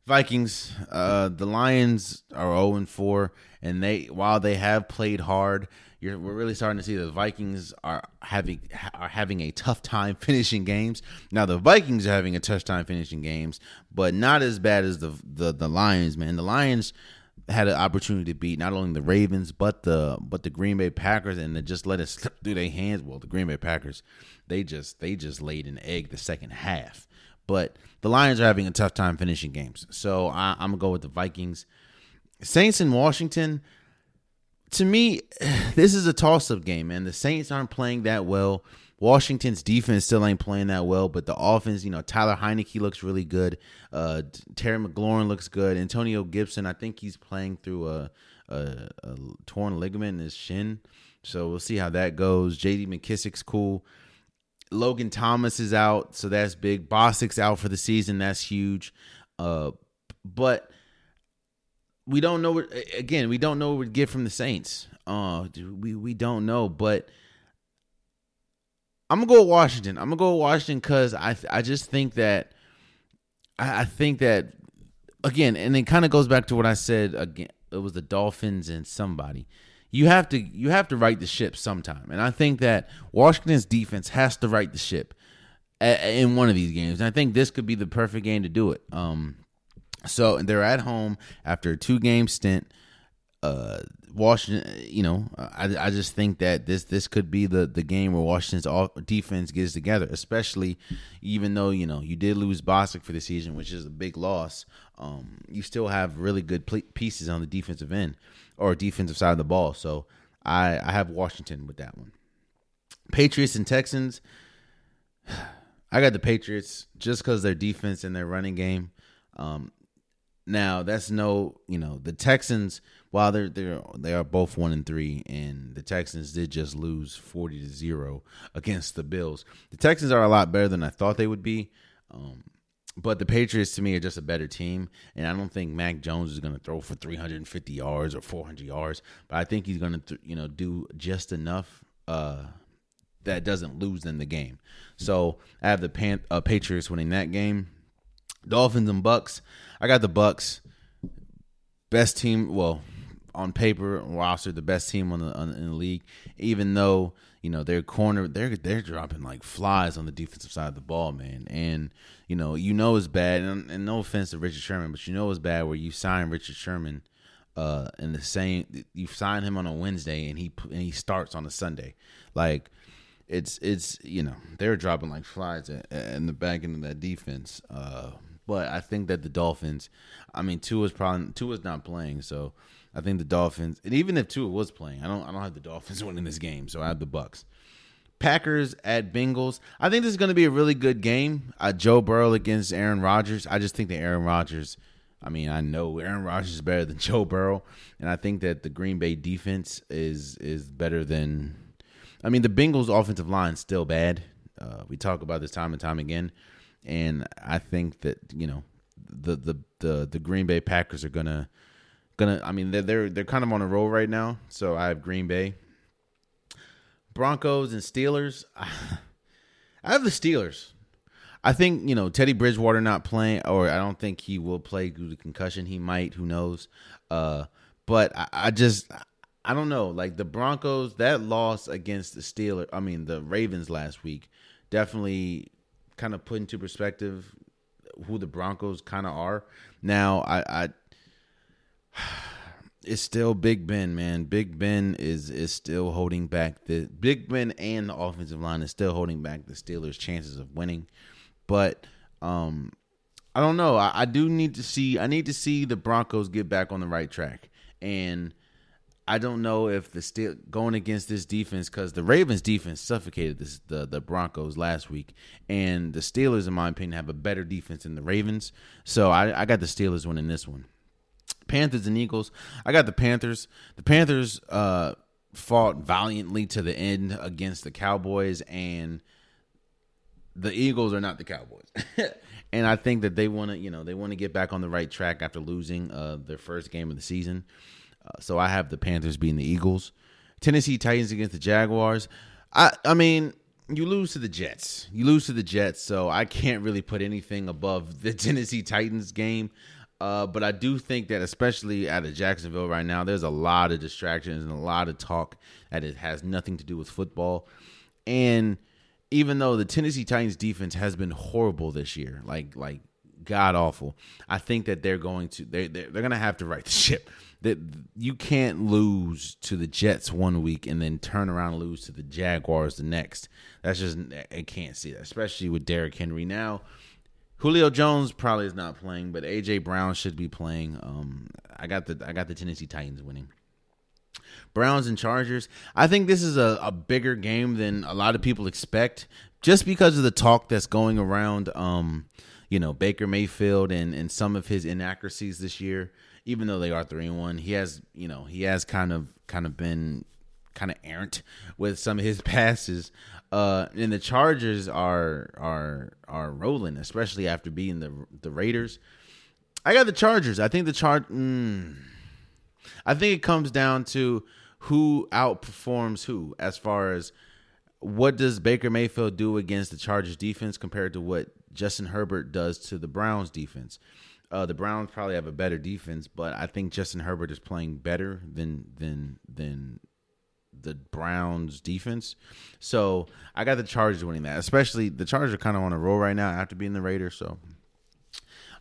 Vikings, uh, the Lions are 0 and 4, and they while they have played hard, we're really starting to see the Vikings are having are having a tough time finishing games. Now the Vikings are having a tough time finishing games, but not as bad as the the, the Lions, man. The Lions had an opportunity to beat not only the Ravens but the but the Green Bay Packers, and they just let it slip through their hands. Well, the Green Bay Packers, they just they just laid an egg the second half. But the Lions are having a tough time finishing games. So I, I'm to go with the Vikings. Saints in Washington, to me, this is a toss up game, man. The Saints aren't playing that well. Washington's defense still ain't playing that well, but the offense, you know, Taylor Heinicke looks really good. Uh, Terry McLaurin looks good. Antonio Gibson, I think he's playing through a, a, a torn ligament in his shin. So we'll see how that goes. JD McKissic's cool. Logan Thomas is out, so that's big. Bostic's out for the season, that's huge. Uh, but we don't know what again, we don't know what we get from the Saints. Uh we we don't know, but I'm gonna go Washington. I'm gonna go Washington because I I just think that I, I think that again, and it kind of goes back to what I said again. It was the Dolphins and somebody you have to you have to right the ship sometime. And I think that Washington's defense has to right the ship in one of these games. And I think this could be the perfect game to do it. Um, so they're at home after a two game stint. Uh, Washington, you know, I, I just think that this this could be the the game where Washington's all defense gets together, especially even though you know you did lose Bostic for the season, which is a big loss. Um, you still have really good pieces on the defensive end or defensive side of the ball. So I I have Washington with that one. Patriots and Texans. I got the Patriots just because their defense and their running game. Um, now that's no, you know, the Texans. While they're they're they are both one and three, and the Texans did just lose forty to zero against the Bills. The Texans are a lot better than I thought they would be. Um, but the Patriots to me are just a better team, and I don't think Mac Jones is going to throw for 350 yards or 400 yards, but I think he's going to th- you know do just enough uh, that doesn't lose them the game. So I have the Pan- uh, Patriots winning that game. Dolphins and Bucs. I got the Bucs. Best team. Well, on paper roster, the best team on the on, in the league. Even though you know their corner, they're they're dropping like flies on the defensive side of the ball, man. And you know you know it's bad. And, and no offense to Richard Sherman, but you know it's bad where you sign Richard Sherman uh in the same you sign him on a Wednesday and he and he starts on a Sunday. Like it's it's you know they're dropping like flies in the back end of that defense. Uh, but I think that the Dolphins, I mean, Tua's probably Tua's not playing, so I think the Dolphins, and even if Tua was playing, I don't I don't have the Dolphins winning this game, so I have the Bucs. Packers at Bengals. I think this is going to be a really good game. Uh, Joe Burrow against Aaron Rodgers. I just think that Aaron Rodgers. I mean, I know Aaron Rodgers is better than Joe Burrow, and I think that the Green Bay defense is is better than I mean, the Bengals' offensive line is still bad. Uh, we talk about this time and time again, and I think that you know the the the, the Green Bay Packers are gonna gonna. I mean, they're they're they're kind of on a roll right now. So I have Green Bay, Broncos, and Steelers. I have the Steelers. I think you know Teddy Bridgewater not playing, or I don't think he will play due to concussion. He might, who knows? Uh, but I, I just I don't know. Like the Broncos, that loss against the Steelers, I mean the Ravens last week, definitely kind of put into perspective who the Broncos kind of are. Now, I, I, it's still Big Ben, man. Big Ben is is still holding back the Big Ben and the offensive line is still holding back the Steelers' chances of winning. But um, I don't know. I, I do need to see. I need to see the Broncos get back on the right track and I don't know if the still going against this defense because the Ravens defense suffocated this, the the Broncos last week, and the Steelers, in my opinion, have a better defense than the Ravens. So I, I got the Steelers winning this one. Panthers and Eagles. I got the Panthers. The Panthers uh, fought valiantly to the end against the Cowboys, and the Eagles are not the Cowboys. and I think that they want to, you know, they want to get back on the right track after losing uh, their first game of the season. Uh, so I have the Panthers being the Eagles. Tennessee Titans against the Jaguars. I I mean, you lose to the Jets. You lose to the Jets, so I can't really put anything above the Tennessee Titans game. Uh, but I do think that, especially out of Jacksonville right now, there's a lot of distractions and a lot of talk that it has nothing to do with football. And even though the Tennessee Titans defense has been horrible this year, like like god awful, I think that they're going to they they're, they're to have to right the ship that you can't lose to the Jets one week and then turn around and lose to the Jaguars the next. That's just I can't see that, especially with Derrick Henry now. Julio Jones probably is not playing, but AJ Brown should be playing. Um, I got the I got the Tennessee Titans winning. Browns and Chargers. I think this is a, a bigger game than a lot of people expect, just because of the talk that's going around. Um, you know Baker Mayfield and and some of his inaccuracies this year even though they are three and one, he has you know he has kind of kind of been kind of errant with some of his passes. Uh, and the Chargers are are are rolling, especially after beating the the Raiders. I got the Chargers. I think the chart. Mm, I think it comes down to who outperforms who as far as what does Baker Mayfield do against the Chargers defense compared to what Justin Herbert does to the Browns defense. Uh, the Browns probably have a better defense, but I think Justin Herbert is playing better than than than the Browns defense. So I got the Chargers winning that. Especially the Chargers are kind of on a roll right now after being the Raiders. So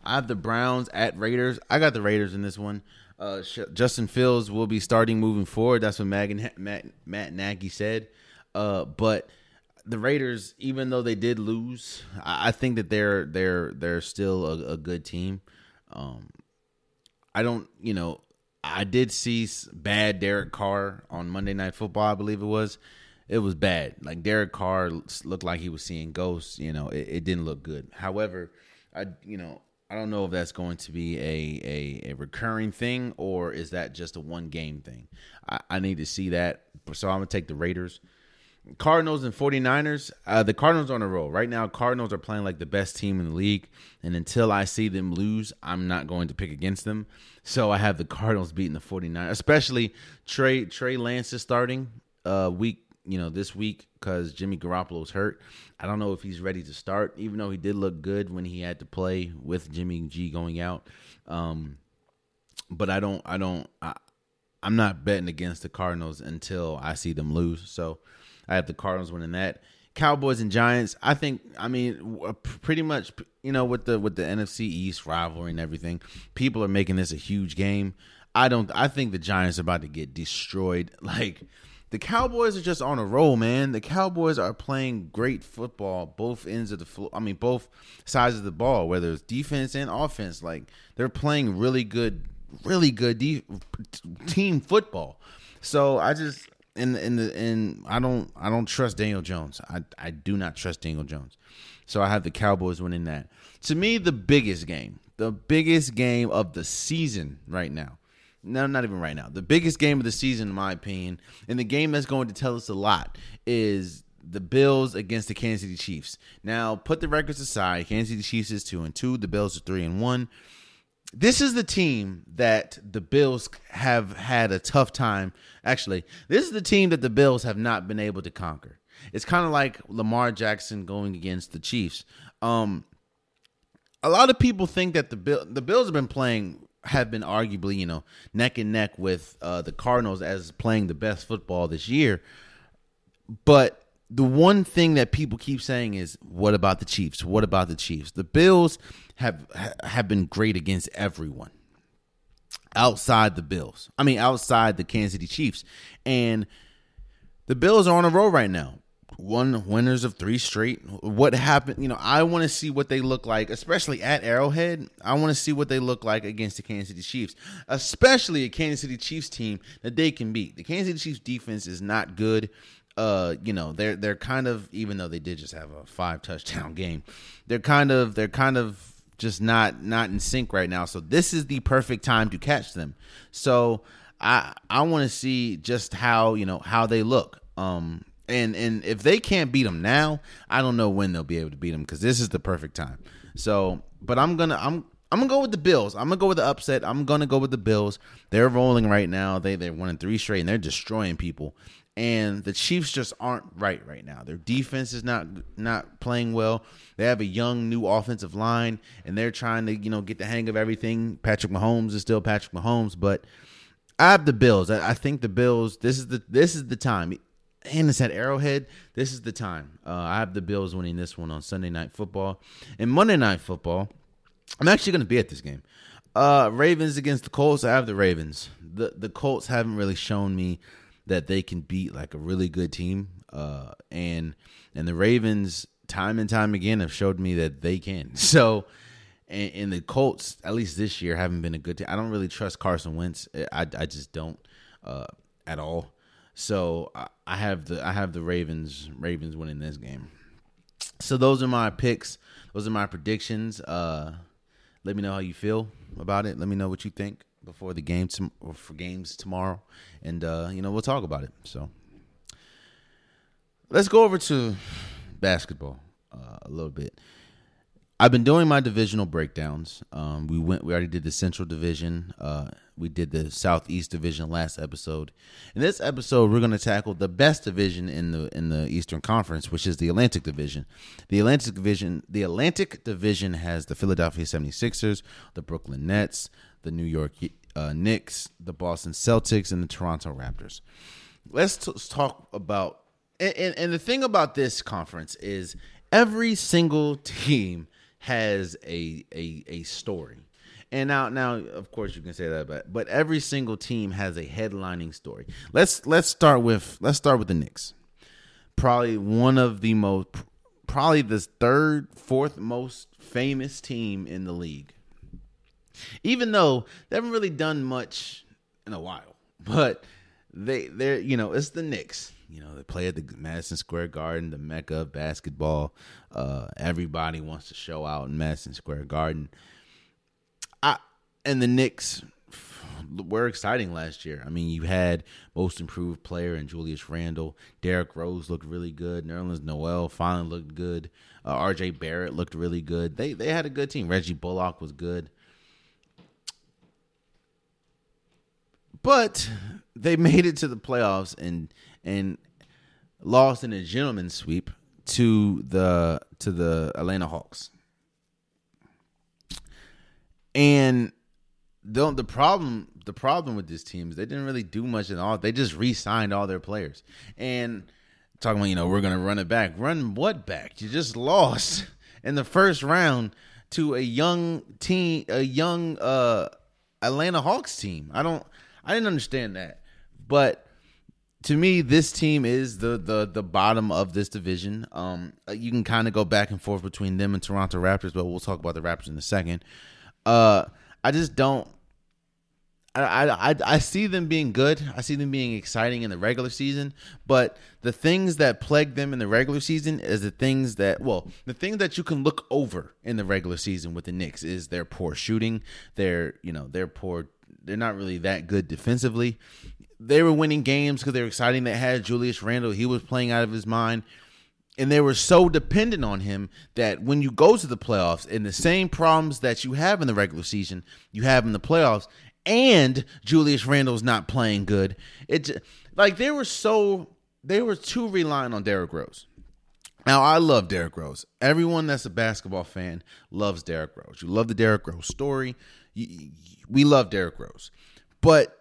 I have the Browns at Raiders. I got the Raiders in this one. Uh, Justin Fields will be starting moving forward. That's what Matt, Matt, Matt Nagy said. Uh, but the Raiders, even though they did lose, I, I think that they're they're they're still a, a good team. Um, I don't, you know, I did see bad Derek Carr on Monday Night Football. I believe it was. It was bad. Like Derek Carr looked like he was seeing ghosts. You know, it, it didn't look good. However, I you know I don't know if that's going to be a, a, a recurring thing or is that just a one game thing. I, I need to see that. So I'm gonna take the Raiders. Cardinals and 49ers, uh, the Cardinals on a roll. Right now, Cardinals are playing like the best team in the league. And until I see them lose, I'm not going to pick against them. So I have the Cardinals beating the 49ers, especially Trey Trey Lance is starting uh, week, you know, this week because Jimmy Garoppolo's hurt. I don't know if he's ready to start, even though he did look good when he had to play with Jimmy G going out. Um, but I don't, I don't, I, I'm not betting against the Cardinals until I see them lose. So I have the Cardinals winning that. Cowboys and Giants. I think. I mean, uh, pretty much. You know, with the with the NFC East rivalry and everything, people are making this a huge game. I don't. I think the Giants are about to get destroyed. Like the Cowboys are just on a roll, man. The Cowboys are playing great football, both ends of the floor. I mean, both sides of the ball, whether it's defense and offense. Like they're playing really good, really good de- team football. So I just and and and I don't I don't trust Daniel Jones. I I do not trust Daniel Jones. So I have the Cowboys winning that. To me, the biggest game, the biggest game of the season right now. No, not even right now. The biggest game of the season, in my opinion, and the game that's going to tell us a lot is the Bills against the Kansas City Chiefs. Now, put the records aside. Kansas City Chiefs is two and two. The Bills are three and one this is the team that the Bills have had a tough time. Actually, this is the team that the Bills have not been able to conquer. It's kind of like Lamar Jackson going against the Chiefs. Um, a lot of people think that the Bill, the Bills have been playing have been arguably you know neck and neck with uh, the Cardinals as playing the best football this year, but the one thing that people keep saying is, "What about the Chiefs? What about the Chiefs?" The Bills have have been great against everyone outside the Bills. I mean, outside the Kansas City Chiefs, and the Bills are on a roll right now. One winners of three straight. What happened? You know, I want to see what they look like, especially at Arrowhead. I want to see what they look like against the Kansas City Chiefs, especially a Kansas City Chiefs team that they can beat. The Kansas City Chiefs defense is not good uh you know they're they're kind of even though they did just have a five touchdown game they're kind of they're kind of just not not in sync right now so this is the perfect time to catch them so i i want to see just how you know how they look um and and if they can't beat them now i don't know when they'll be able to beat them because this is the perfect time so but i'm gonna i'm I'm gonna go with the Bills. I'm gonna go with the upset. I'm gonna go with the Bills. They're rolling right now. They they're winning three straight and they're destroying people and the Chiefs just aren't right right now. Their defense is not not playing well. They have a young new offensive line, and they're trying to you know get the hang of everything. Patrick Mahomes is still Patrick Mahomes, but I have the Bills. I, I think the Bills. This is the this is the time. And it's at Arrowhead. This is the time. Uh, I have the Bills winning this one on Sunday Night Football and Monday Night Football. I'm actually going to be at this game. Uh, Ravens against the Colts. I have the Ravens. The the Colts haven't really shown me that they can beat like a really good team. Uh, and and the Ravens time and time again have showed me that they can. So and, and the Colts, at least this year, haven't been a good team. I don't really trust Carson Wentz. I, I just don't uh, at all. So I, I have the I have the Ravens Ravens winning this game. So those are my picks. Those are my predictions. Uh, let me know how you feel about it. Let me know what you think before the game for games tomorrow, and uh, you know we'll talk about it. So let's go over to basketball uh, a little bit. I've been doing my divisional breakdowns. Um, we went. We already did the Central Division. Uh, we did the Southeast Division last episode. In this episode, we're going to tackle the best division in the in the Eastern Conference, which is the Atlantic Division. The Atlantic Division. The Atlantic Division has the Philadelphia 76ers, the Brooklyn Nets, the New York uh, Knicks, the Boston Celtics, and the Toronto Raptors. Let's t- talk about and, and, and the thing about this conference is every single team has a a, a story. And now, now, of course, you can say that, but but every single team has a headlining story. Let's let's start with let's start with the Knicks. Probably one of the most, probably the third, fourth most famous team in the league. Even though they haven't really done much in a while, but they they're you know it's the Knicks. You know they play at the Madison Square Garden, the mecca of basketball. Uh, everybody wants to show out in Madison Square Garden. I and the Knicks were exciting last year. I mean, you had most improved player in Julius Randle. Derrick Rose looked really good. Nerlens Noel finally looked good. Uh, R.J. Barrett looked really good. They they had a good team. Reggie Bullock was good. But they made it to the playoffs and and lost in a gentleman's sweep to the to the Atlanta Hawks. And the the problem the problem with this team is they didn't really do much at all. They just re-signed all their players. And talking about, you know, we're gonna run it back. Run what back? You just lost in the first round to a young team a young uh Atlanta Hawks team. I don't I didn't understand that. But to me, this team is the the the bottom of this division. Um, you can kind of go back and forth between them and Toronto Raptors, but we'll talk about the Raptors in a second. Uh, I just don't. I, I I see them being good. I see them being exciting in the regular season, but the things that plague them in the regular season is the things that well, the things that you can look over in the regular season with the Knicks is their poor shooting, their you know their poor. They're not really that good defensively. They were winning games because they were exciting. They had Julius Randle; he was playing out of his mind and they were so dependent on him that when you go to the playoffs and the same problems that you have in the regular season, you have in the playoffs, and Julius Randle's not playing good. It like they were so they were too reliant on Derrick Rose. Now I love Derrick Rose. Everyone that's a basketball fan loves Derrick Rose. You love the Derrick Rose story. We love Derrick Rose, but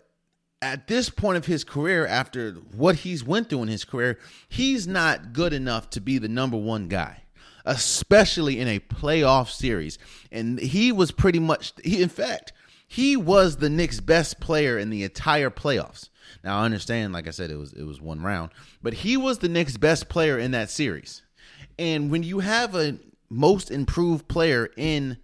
at this point of his career, after what he's went through in his career, he's not good enough to be the number one guy, especially in a playoff series. And he was pretty much, he, in fact, he was the Knicks' best player in the entire playoffs. Now I understand, like I said, it was it was one round, but he was the Knicks' best player in that series. And when you have a most improved player in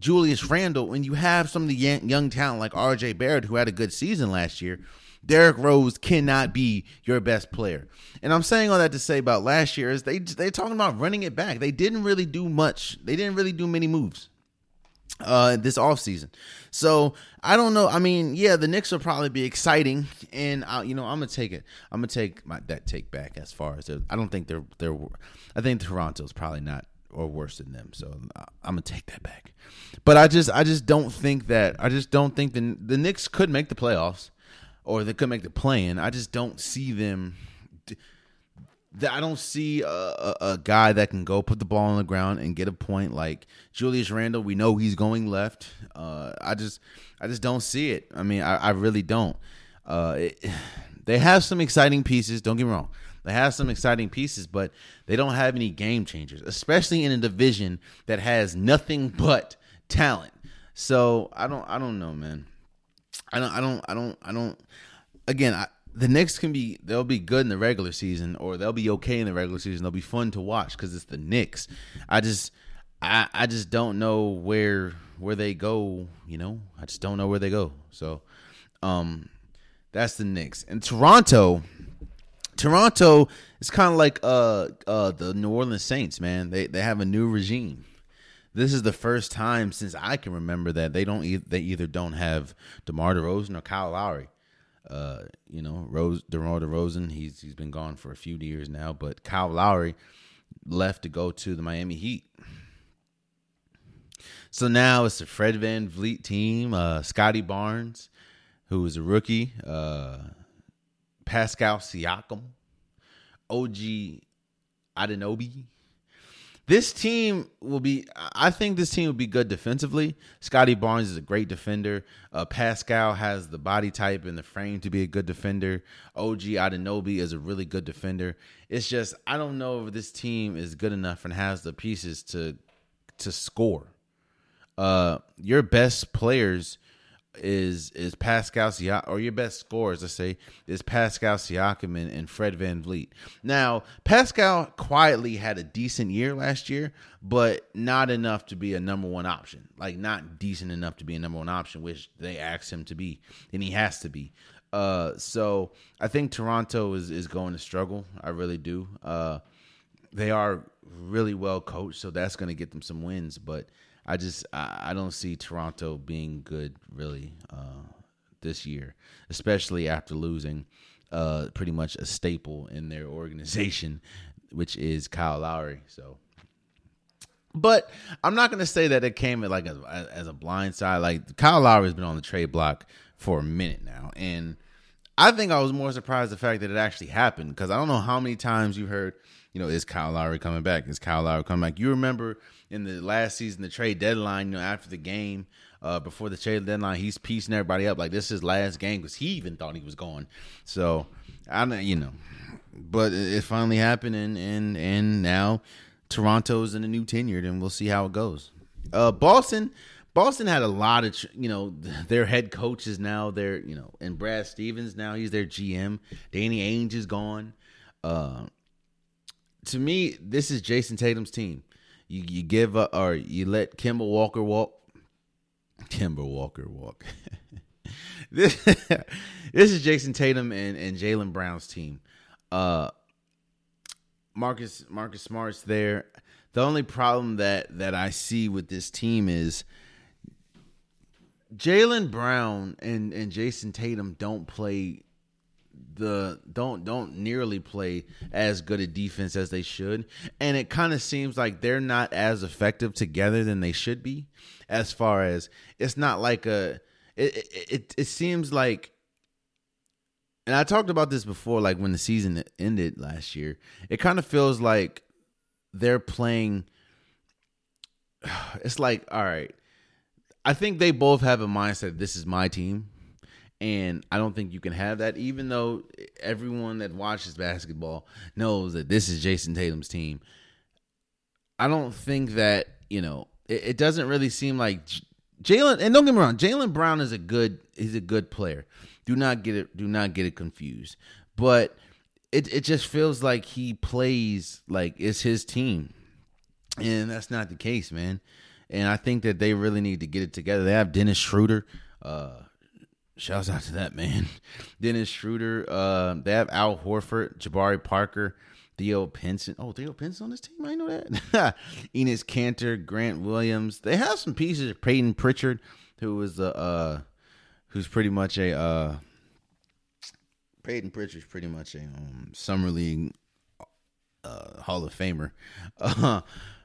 Julius Randle, when you have some of the young, talent like RJ Barrett, who had a good season last year, Derrick Rose cannot be your best player. And I'm saying all that to say about last year is they they're talking about running it back. They didn't really do much. They didn't really do many moves uh this offseason. So I don't know. I mean, yeah, the Knicks will probably be exciting, and I, you know I'm gonna take it. I'm gonna take my that take back as far as I don't think they're they're. I think Toronto's probably not or worse than them. So I'm gonna take that back. But I just I just don't think that I just don't think the the Knicks could make the playoffs or they could make the play-in. I just don't see them. I don't see a, a, a, guy that can go put the ball on the ground and get a point like Julius Randle. We know he's going left. Uh, I just I just don't see it. I mean, I, I really don't. Uh, it, they have some exciting pieces. Don't get me wrong. They have some exciting pieces, but they don't have any game changers, especially in a division that has nothing but talent. So I don't I don't know, man. I don't I don't I don't I don't again, I, the Knicks can be they'll be good in the regular season or they'll be okay in the regular season. They'll be fun to watch cuz it's the Knicks. I just I I just don't know where where they go, you know? I just don't know where they go. So um that's the Knicks. And Toronto Toronto is kind of like uh uh the New Orleans Saints, man. They they have a new regime. This is the first time since I can remember that they don't e- they either don't have DeMar DeRozan or Kyle Lowry. Uh, you know, Rose DeMar DeRozan, he's he's been gone for a few years now, but Kyle Lowry left to go to the Miami Heat. So now it's the Fred VanVleet team, uh, Scottie Barnes, who is a rookie, uh, Pascal Siakam, OG Anunoby. This team will be. I think this team will be good defensively. Scottie Barnes is a great defender. Uh, Pascal has the body type and the frame to be a good defender. OG Anunoby is a really good defender. It's just I don't know if this team is good enough and has the pieces to to score. Uh, your best players is is Pascal or your best scorers, let's say, is Pascal Siakam and, and Fred VanVleet. Now, Pascal quietly had a decent year last year, but not enough to be a number one option. Like not decent enough to be a number one option, which they asked him to be, and he has to be. Uh, so I think Toronto is is going to struggle. I really do. Uh, they are really well coached, so that's going to get them some wins, but I just I, don't see Toronto being good really uh, this year, especially after losing uh, pretty much a staple in their organization, which is Kyle Lowry. So, but I'm not going to say that it came like as, as a blind side. Like Kyle Lowry has been on the trade block for a minute now, and I think I was more surprised the fact that it actually happened because I don't know how many times you heard, you know, is Kyle Lowry coming back? Is Kyle Lowry coming back? You remember in the last season, the trade deadline, you know, after the game, uh, before the trade deadline, he's piecing everybody up like this is his last game because he even thought he was gone. So I don't, you know, but it finally happened, and and and now Toronto's in a new tenured, and we'll see how it goes. Uh, Boston. Boston had a lot of, you know, their head coaches now. They're, you know, and Brad Stevens now he's their GM. Danny Ainge is gone. Uh, to me, this is Jayson Tatum's team. You you give up or you let Kemba Walker walk. Kemba Walker walk. this this is Jayson Tatum and, and Jaylen Brown's team. Uh Marcus Marcus Smart's there. The only problem that that I see with this team is Jaylen Brown and, and Jayson Tatum don't play the don't don't nearly play as good a defense as they should. And it kind of seems like they're not as effective together than they should be as far as it's not like a it it, it seems like and I talked about this before like when the season ended last year it kind of feels like they're playing it's like all right I think they both have a mindset this is my team and I don't think you can have that, even though everyone that watches basketball knows that this is Jayson Tatum's team. I don't think that, you know, it, it doesn't really seem like Jaylen, and don't get me wrong, Jaylen Brown is a good, he's a good player. Do not get it, do not get it confused. But it, it just feels like he plays like it's his team. And that's not the case, man. And I think that they really need to get it together. They have Dennis Schroeder, uh, Shouts out to that man. Dennis Schroeder. Uh, they have Al Horford, Jabari Parker, Theo Pinson. Oh, Theo Pinson on this team? I know that. Enes Kanter, Grant Williams. They have some pieces. Payton Pritchard, who was a uh, who's pretty much a uh, Payton Pritchard's pretty much a um, summer league uh, Hall of Famer. Uh,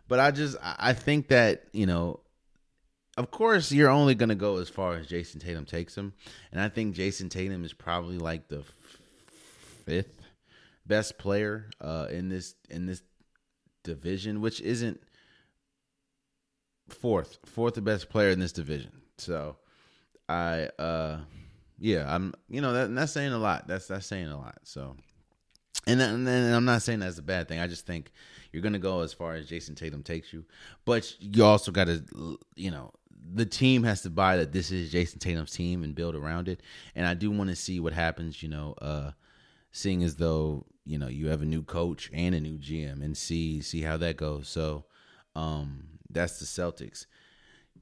but I just I think that you know of course, you're only going to go as far as Jayson Tatum takes him. And I think Jayson Tatum is probably like the fifth best player uh, in this in this division, which isn't fourth, fourth best player in this division. So I uh yeah, I'm you know that that's saying a lot. That's that's saying a lot. So and then, and I'm not saying that's a bad thing. I just think you're going to go as far as Jayson Tatum takes you, but you also got to you know the team has to buy that this is Jayson Tatum's team and build around it. And I do want to see what happens, you know, uh, seeing as though, you know, you have a new coach and a new GM and see see how that goes. So um that's the Celtics.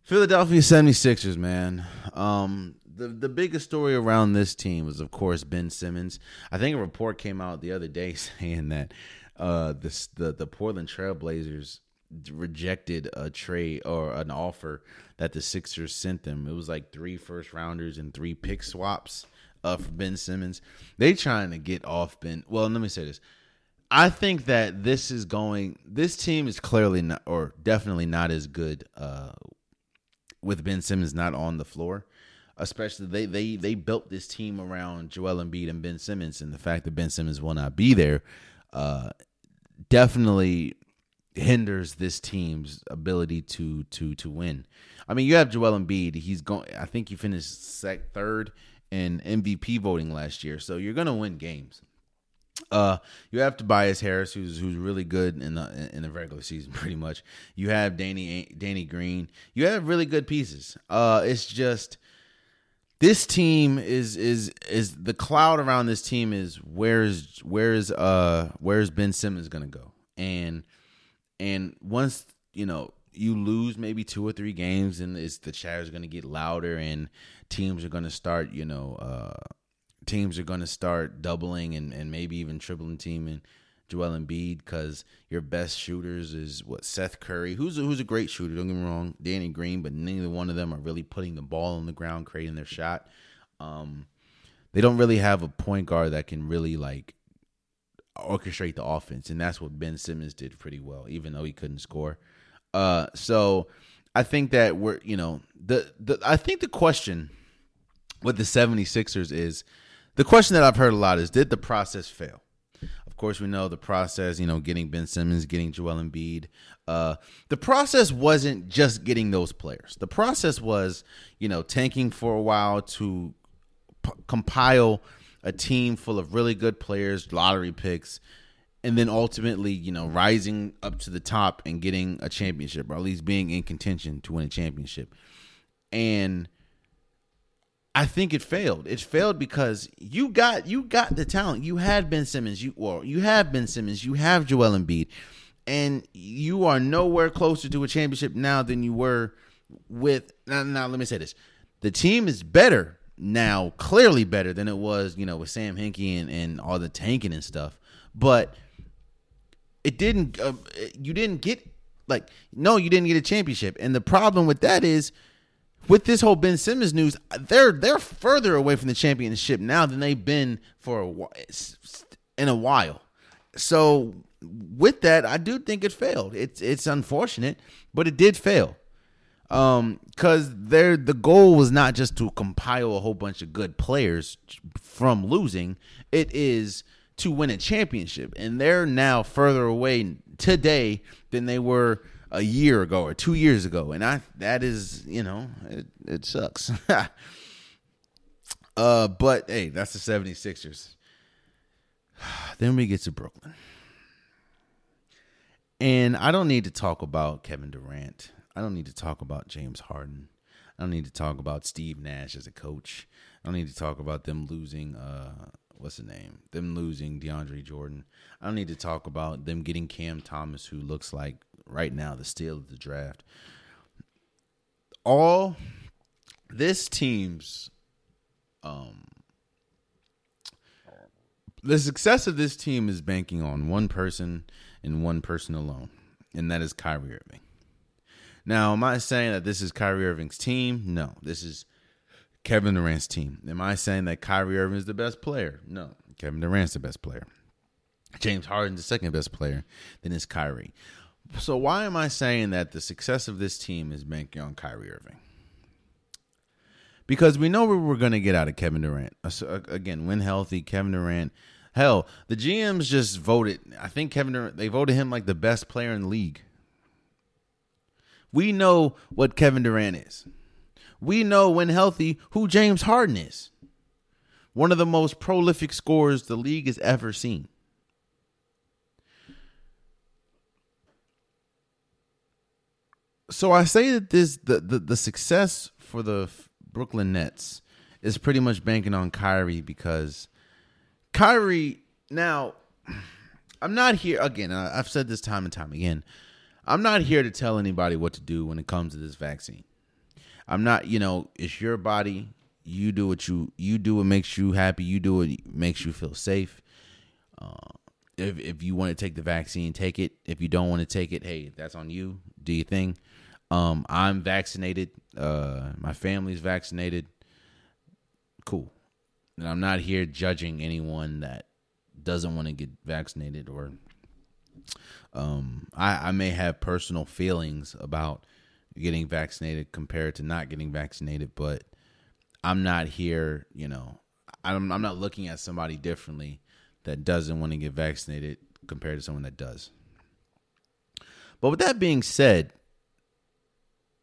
Philadelphia 76ers, man. Um the the biggest story around this team was of course Ben Simmons. I think a report came out the other day saying that uh this the the Portland Trailblazers rejected a trade or an offer that the Sixers sent them. It was like three first rounders and three pick swaps uh, for Ben Simmons. They trying to get off Ben. Well, let me say this. I think that this is going. This team is clearly not, or definitely not as good uh, with Ben Simmons not on the floor. Especially they they they built this team around Joel Embiid and Ben Simmons, and the fact that Ben Simmons will not be there uh, definitely hinders this team's ability to to to win. I mean, you have Joel Embiid. He's going. I think he finished sec third in MVP voting last year, so you're going to win games. Uh, you have Tobias Harris, who's who's really good in the in the regular season, pretty much. You have Danny Danny Green. You have really good pieces. Uh, it's just this team is is is the cloud around this team is where's where's uh where's Ben Simmons gonna go and and once you know you lose maybe two or three games and it's the chatter is gonna get louder and teams are gonna start you know uh teams are gonna start doubling and and maybe even tripling teaming Joel Embiid because your best shooters is what Seth Curry, who's a, who's a great shooter. Don't get me wrong, Danny Green, but neither one of them are really putting the ball on the ground, creating their shot. Um, they don't really have a point guard that can really like orchestrate the offense, and that's what Ben Simmons did pretty well, even though he couldn't score. Uh, so I think that we're you know the the I think the question with the 76ers is the question that I've heard a lot is did the process fail? Of course, we know the process, you know, getting Ben Simmons, getting Joel Embiid. Uh, the process wasn't just getting those players. The process was, you know, tanking for a while to p- compile a team full of really good players, lottery picks, and then ultimately, you know, rising up to the top and getting a championship, or at least being in contention to win a championship. And I think it failed. It failed because you got you got the talent. You had Ben Simmons. You well, you have Ben Simmons. You have Joel Embiid, and you are nowhere closer to a championship now than you were with. Now, now let me say this: the team is better now, clearly better than it was, you know, with Sam Hinkie and, and all the tanking and stuff. But it didn't. Uh, you didn't get like no, you didn't get a championship, and the problem with that is with this whole Ben Simmons news, they're they're further away from the championship now than they've been for a while, in a while. So with that, I do think it failed. It's it's unfortunate, but it did fail. Um, because there the goal was not just to compile a whole bunch of good players from losing. It is to win a championship, and they're now further away today than they were a year ago or two years ago, and I that is you know it, it sucks. uh, but hey, that's the 76ers. then we get to Brooklyn. And I don't need to talk about Kevin Durant. I don't need to talk about James Harden. I don't need to talk about Steve Nash as a coach. I don't need to talk about them losing uh what's the name? Them losing DeAndre Jordan. I don't need to talk about them getting Cam Thomas who looks like right now, the steal of the draft. All this team's um the success of this team is banking on one person and one person alone, and that is Kyrie Irving. Now, am I saying that this is Kyrie Irving's team? No, this is Kevin Durant's team. Am I saying that Kyrie Irving is the best player? No, Kevin Durant's the best player. James Harden's the second best player. Then it's Kyrie. So why am I saying that the success of this team is banking on Kyrie Irving? Because we know we're going to get out of Kevin Durant. Uh, uh, again, when healthy, Kevin Durant. Hell, the GMs just voted. I think Kevin Durant. They voted him like the best player in the league. We know what Kevin Durant is. We know when healthy who James Harden is. One of the most prolific scorers the league has ever seen. so I say that this the, the, the success for the Brooklyn Nets is pretty much banking on Kyrie because Kyrie now I'm not here again I've said this time and time again I'm not here to tell anybody what to do when it comes to this vaccine. I'm not, you know, it's your body. You do what you you do what makes you happy. You do what makes you feel safe. Uh, if if you want to take the vaccine, take it. If you don't want to take it, hey, that's on you. Do your thing. Um, I'm vaccinated. Uh, my family's vaccinated. Cool. And I'm not here judging anyone that doesn't want to get vaccinated or um, I, I may have personal feelings about getting vaccinated compared to not getting vaccinated, but I'm not here, you know, I'm, I'm not looking at somebody differently that doesn't want to get vaccinated compared to someone that does. But with that being said,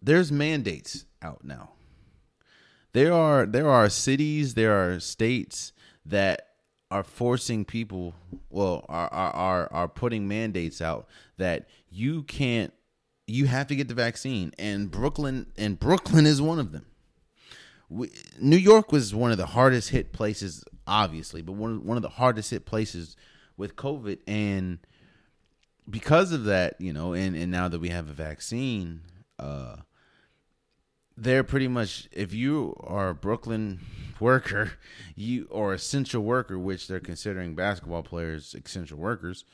there's mandates out now. There are there are cities, there are states that are forcing people, well, are are are, putting mandates out that you can't, you have to get the vaccine, and Brooklyn and Brooklyn is one of them. We, New York was one of the hardest hit places, obviously, but one one of the hardest hit places with COVID, and because of that, you know, and and now that we have a vaccine, uh, they're pretty much if you are a Brooklyn worker, you or essential worker, which they're considering basketball players essential workers,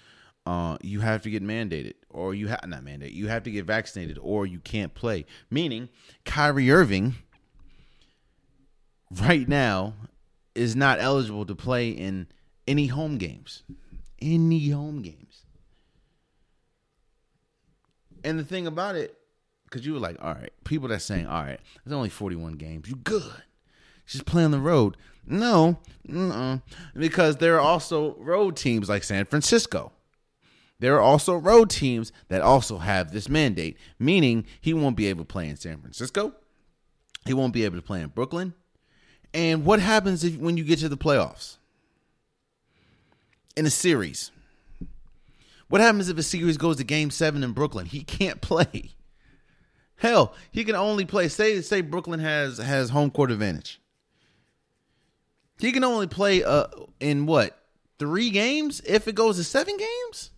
uh, you have to get mandated, or you have not mandated, you have to get vaccinated, or you can't play. Meaning, Kyrie Irving right now is not eligible to play in any home games. Any home games. And the thing about it, because you were like, all right, people that saying, all right, there's only 41 games. You good. Just play on the road. No, uh-uh. because there are also road teams like San Francisco. There are also road teams that also have this mandate, meaning he won't be able to play in San Francisco. He won't be able to play in Brooklyn. And what happens if when you get to the playoffs? In a series. What happens if a series goes to game seven in Brooklyn? He can't play. Hell, he can only play. Say say Brooklyn has has home court advantage. He can only play uh in what three games if it goes to seven games.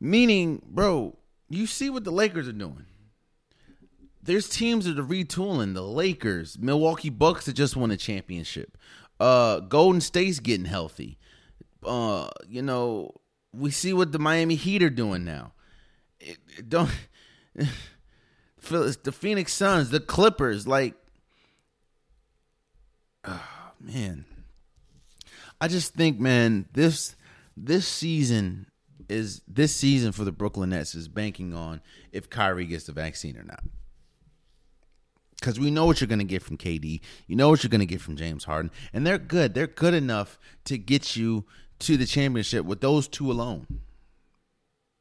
Meaning, bro, you see what the Lakers are doing. There's teams that are retooling. The Lakers, Milwaukee Bucks that just won a championship. Uh, Golden State's getting healthy. Uh, you know, we see what the Miami Heat are doing now. Don't the Phoenix Suns, the Clippers, like, oh, man. I just think, man, this this season is this season for the Brooklyn Nets is banking on if Kyrie gets the vaccine or not. Because we know what you're going to get from KD. You know what you're going to get from James Harden. And they're good. They're good enough to get you to the championship with those two alone.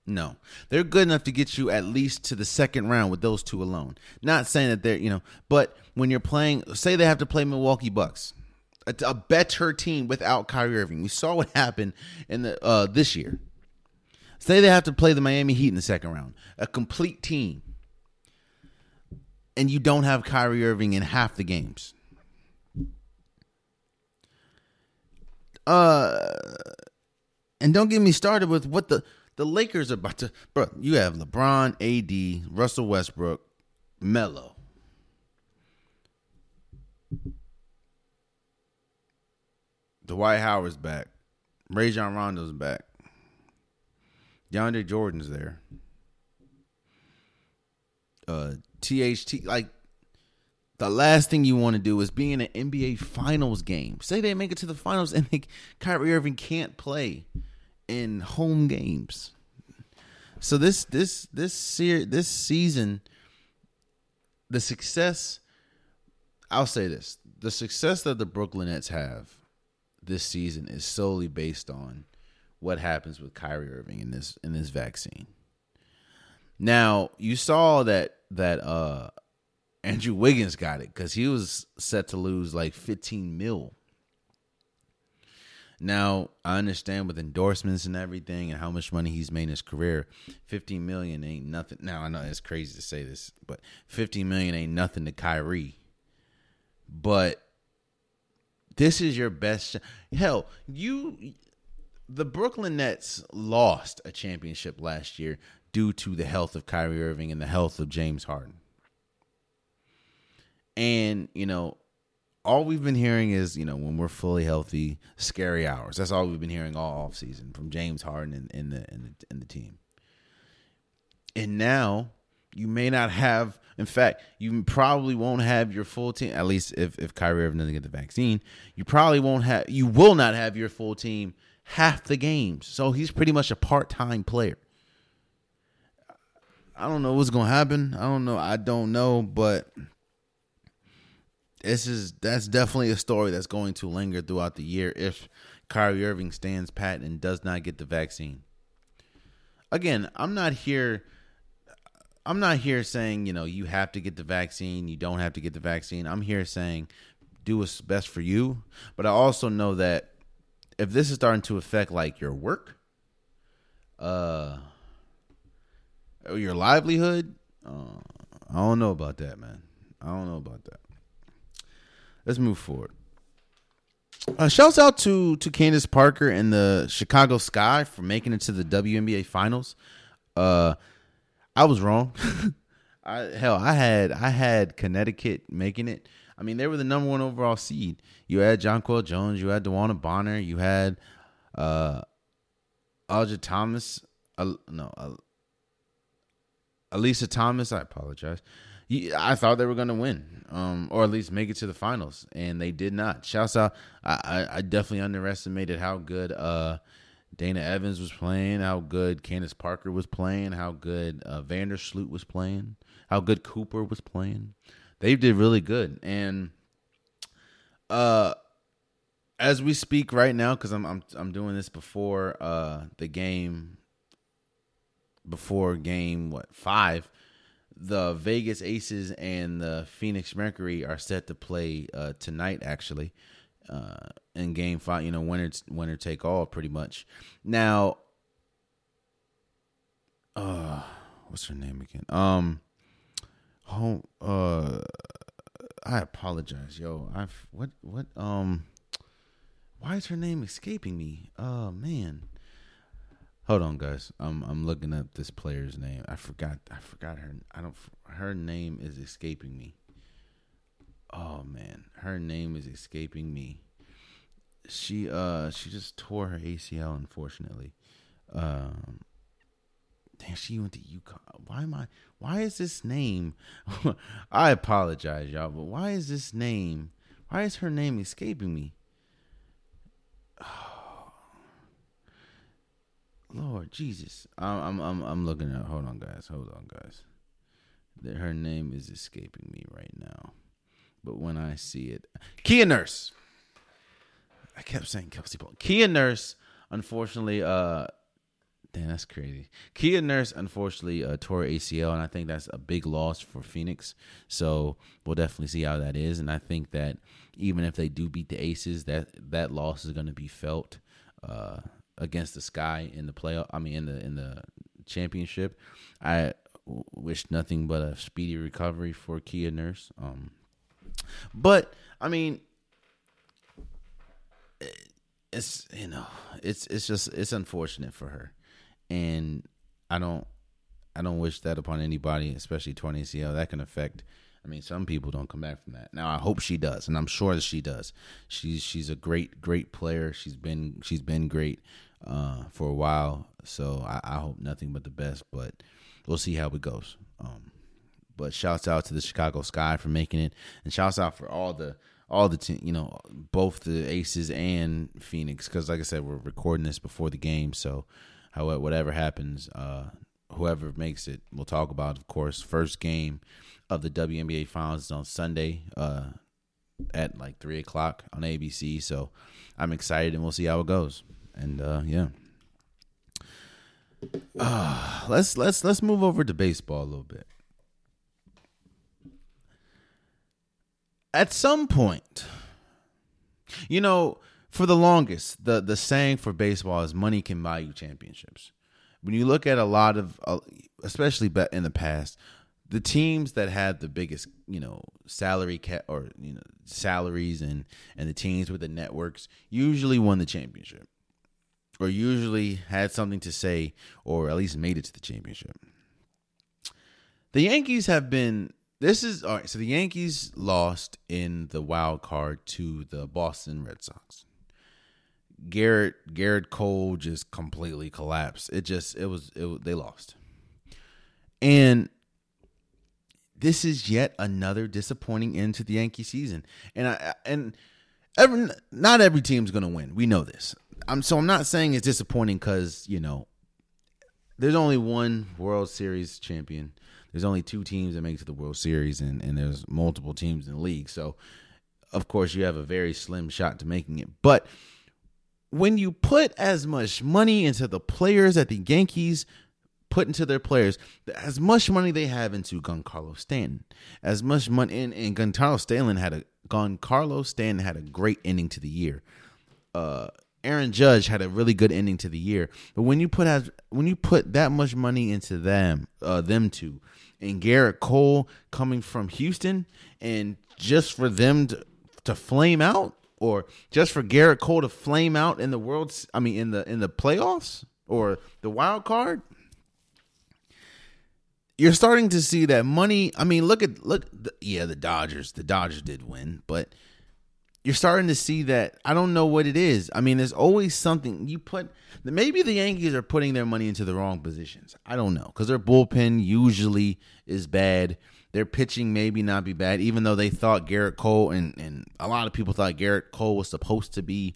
No, they're good enough to get you at least to the second round with those two alone. Not saying that they're, you know, but when you're playing, say they have to play Milwaukee Bucks, a, a better team without Kyrie Irving. We saw what happened in the uh, this year. Say they have to play the Miami Heat in the second round, a complete team, and you don't have Kyrie Irving in half the games. Uh, and don't get me started with what the the Lakers are about to. Bro, you have LeBron, AD, Russell Westbrook, Melo. Dwight Howard's back. Rajon Rondo's back. DeAndre Jordan's there. Uh, THT, like the last thing you want to do is be in an NBA Finals game. Say they make it to the finals and they, Kyrie Irving can't play in home games. So this this this ser- this season, the success. I'll say this: the success that the Brooklyn Nets have this season is solely based on what happens with Kyrie Irving in this in this vaccine. Now you saw that that uh Andrew Wiggins got it because he was set to lose like 15 mil. Now I understand with endorsements and everything and how much money he's made in his career, 15 million ain't nothing. Now I know it's crazy to say this, but 15 million ain't nothing to Kyrie. But this is your best. Hell, you the Brooklyn Nets lost a championship last year due to the health of Kyrie Irving and the health of James Harden. And, you know, all we've been hearing is, you know, when we're fully healthy, scary hours. That's all we've been hearing all off season from James Harden and, and the and the, and the team. And now you may not have in fact, you probably won't have your full team. At least if if Kyrie Irving doesn't get the vaccine, you probably won't have. You will not have your full team half the games. So he's pretty much a part time player. I don't know what's gonna happen. I don't know. I don't know, but this is that's definitely a story that's going to linger throughout the year if Kyrie Irving stands pat and does not get the vaccine. Again, I'm not here I'm not here saying, you know, you have to get the vaccine, you don't have to get the vaccine. I'm here saying do what's best for you. But I also know that if this is starting to affect like your work, uh, your livelihood, uh, I don't know about that, man. I don't know about that. Let's move forward. Uh, shouts out to to Candace Parker and the Chicago Sky for making it to the WNBA Finals. Uh, I was wrong. I hell, I had I had Connecticut making it. I mean, they were the number one overall seed. You had Jonquel Jones, you had DeWanna Bonner, you had uh Alja Thomas, uh, no, uh, Alyssa Thomas. I apologize. I thought they were going to win, um, or at least make it to the finals, and they did not. Shouts out! I, I definitely underestimated how good uh, Dana Evans was playing, how good Candace Parker was playing, how good uh, Vandersloot was playing, how good Cooper was playing. They did really good, and uh, as we speak right now, because I'm I'm I'm doing this before uh the game, before game what five the Vegas Aces and the Phoenix Mercury are set to play uh, tonight, actually, uh, in Game Five. You know, winner winner take all, pretty much. Now, uh, what's her name again? Um, home. Uh, I apologize, yo. I've what what um. Why is her name escaping me? Oh man. Hold on, guys. I'm I'm looking up this player's name. I forgot. I forgot her. I don't. Her name is escaping me. Oh man, her name is escaping me. She uh she just tore her ACL unfortunately. Um, damn, she went to UConn. Why am I? Why is this name? I apologize, y'all, but why is this name? Why is her name escaping me? Lord Jesus, I'm I'm I'm looking at. Hold on, guys. Hold on, guys. Her name is escaping me right now, but when I see it, Kia Nurse. I kept saying Kelsey Paul. Kia Nurse, unfortunately, uh, damn, that's crazy. Kia Nurse, unfortunately, uh, tore ACL, and I think that's a big loss for Phoenix. So we'll definitely see how that is, and I think that even if they do beat the Aces, that that loss is going to be felt. Uh, against the Sky in the playoff. I mean, in the in the championship. I wish nothing but a speedy recovery for Kia Nurse. Um, but I mean, it's you know, it's it's just it's unfortunate for her, and I don't I don't wish that upon anybody, especially torn ACL. That can affect. I mean, some people don't come back from that. Now, I hope she does, and I'm sure that she does. She's she's a great great player. She's been she's been great uh, for a while. So I, I, hope nothing but the best, but we'll see how it goes. Um, but shouts out to the Chicago Sky for making it, and shouts out for all the all the team, you know, both the Aces and Phoenix, because like I said, we're recording this before the game, so however whatever happens, uh, whoever makes it, we'll talk about. Of course, first game of the WNBA Finals is on Sunday. Uh, at like three o'clock on ABC. So I'm excited, and we'll see how it goes and uh, yeah. Uh, let's let's let's move over to baseball a little bit. At some point, you know, for the longest, the the saying for baseball is "money can buy you championships." When you look at a lot of, uh, especially in the past, the teams that had the biggest, you know, salary cap or you know salaries and and the teams with the networks usually won the championship or usually had something to say or at least made it to the championship. The Yankees have been this is all right, so the Yankees lost in the wild card to the Boston Red Sox. Gerrit Gerrit Cole just completely collapsed. It just it was it they lost. And this is yet another disappointing end to the Yankee season. And I and every not every team's going to win. We know this. I'm so I'm not saying it's disappointing because you know there's only one World Series champion. There's only two teams that make it to the World Series, and and there's multiple teams in the league. So of course you have a very slim shot to making it. But when you put as much money into the players that the Yankees put into their players as much money they have into Giancarlo Stanton, as much money and, and Giancarlo Stanton had a Giancarlo Stanton had a great ending to the year. Uh, Aaron Judge had a really good ending to the year, but when you put as when you put that much money into them, uh, them two, and Gerrit Cole coming from Houston, and just for them to, to flame out, or just for Gerrit Cole to flame out in the world, I mean in the in the playoffs or the wild card, you're starting to see that money. I mean, look at look. Yeah, the Dodgers. The Dodgers did win, but you're starting to see that. I don't know what it is. I mean, there's always something you put. Maybe the Yankees are putting their money into the wrong positions. I don't know because their bullpen usually is bad. Their pitching maybe not be bad, even though they thought Gerrit Cole and and a lot of people thought Gerrit Cole was supposed to be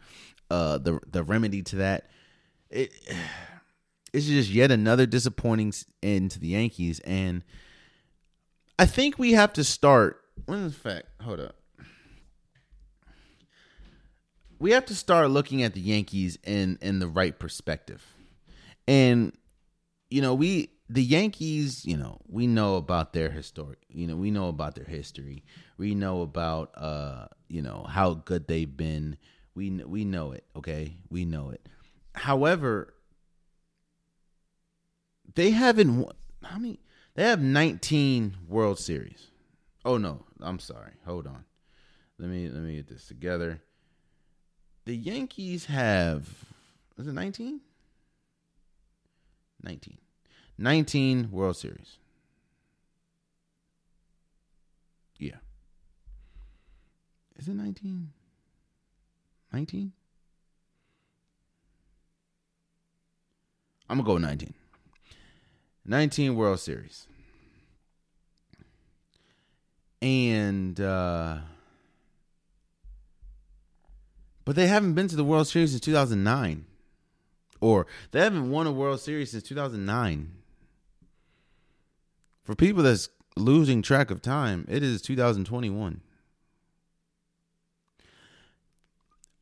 uh, the the remedy to that. It it's just yet another disappointing end to the Yankees, and I think we have to start. In fact, hold up. We have to start looking at the Yankees in in the right perspective, and you know we the Yankees. You know we know about their historic. You know we know about their history. We know about uh you know how good they've been. We we know it. Okay, we know it. However, they haven't won, how many they have 19 World Series. Oh no, I'm sorry. Hold on. Let me let me get this together. The Yankees have is it 19? 19. 19 World Series. Yeah. Is it 19? 19? I'm going to go 19. 19 World Series. And uh but they haven't been to the World Series since 2009. Or they haven't won a World Series since 2009. For people that's losing track of time, it is 2021.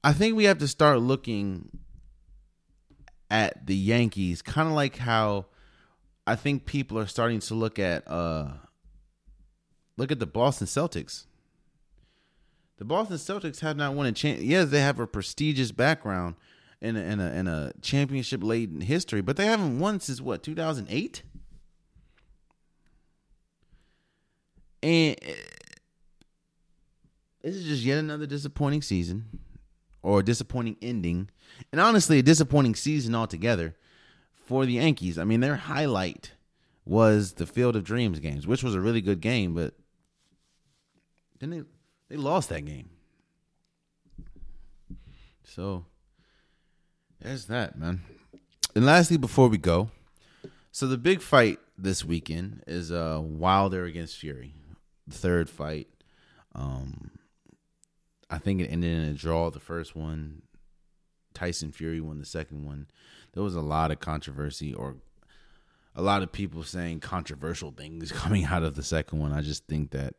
I think we have to start looking at the Yankees kind of like how I think people are starting to look at uh look at the Boston Celtics. The Boston Celtics have not won a champ. Yes, they have a prestigious background in a, in a, in a championship laden history, but they haven't won since what 2008. And eh, this is just yet another disappointing season or disappointing ending, and honestly, a disappointing season altogether for the Yankees. I mean, their highlight was the Field of Dreams games, which was a really good game, but then they they lost that game. So there's that, man. And lastly, before we go, so the big fight this weekend is uh Wilder against Fury, third fight. Um, I think it ended in a draw. The first one, Tyson Fury won the second one there was a lot of controversy or a lot of people saying controversial things coming out of the second one. I just think that,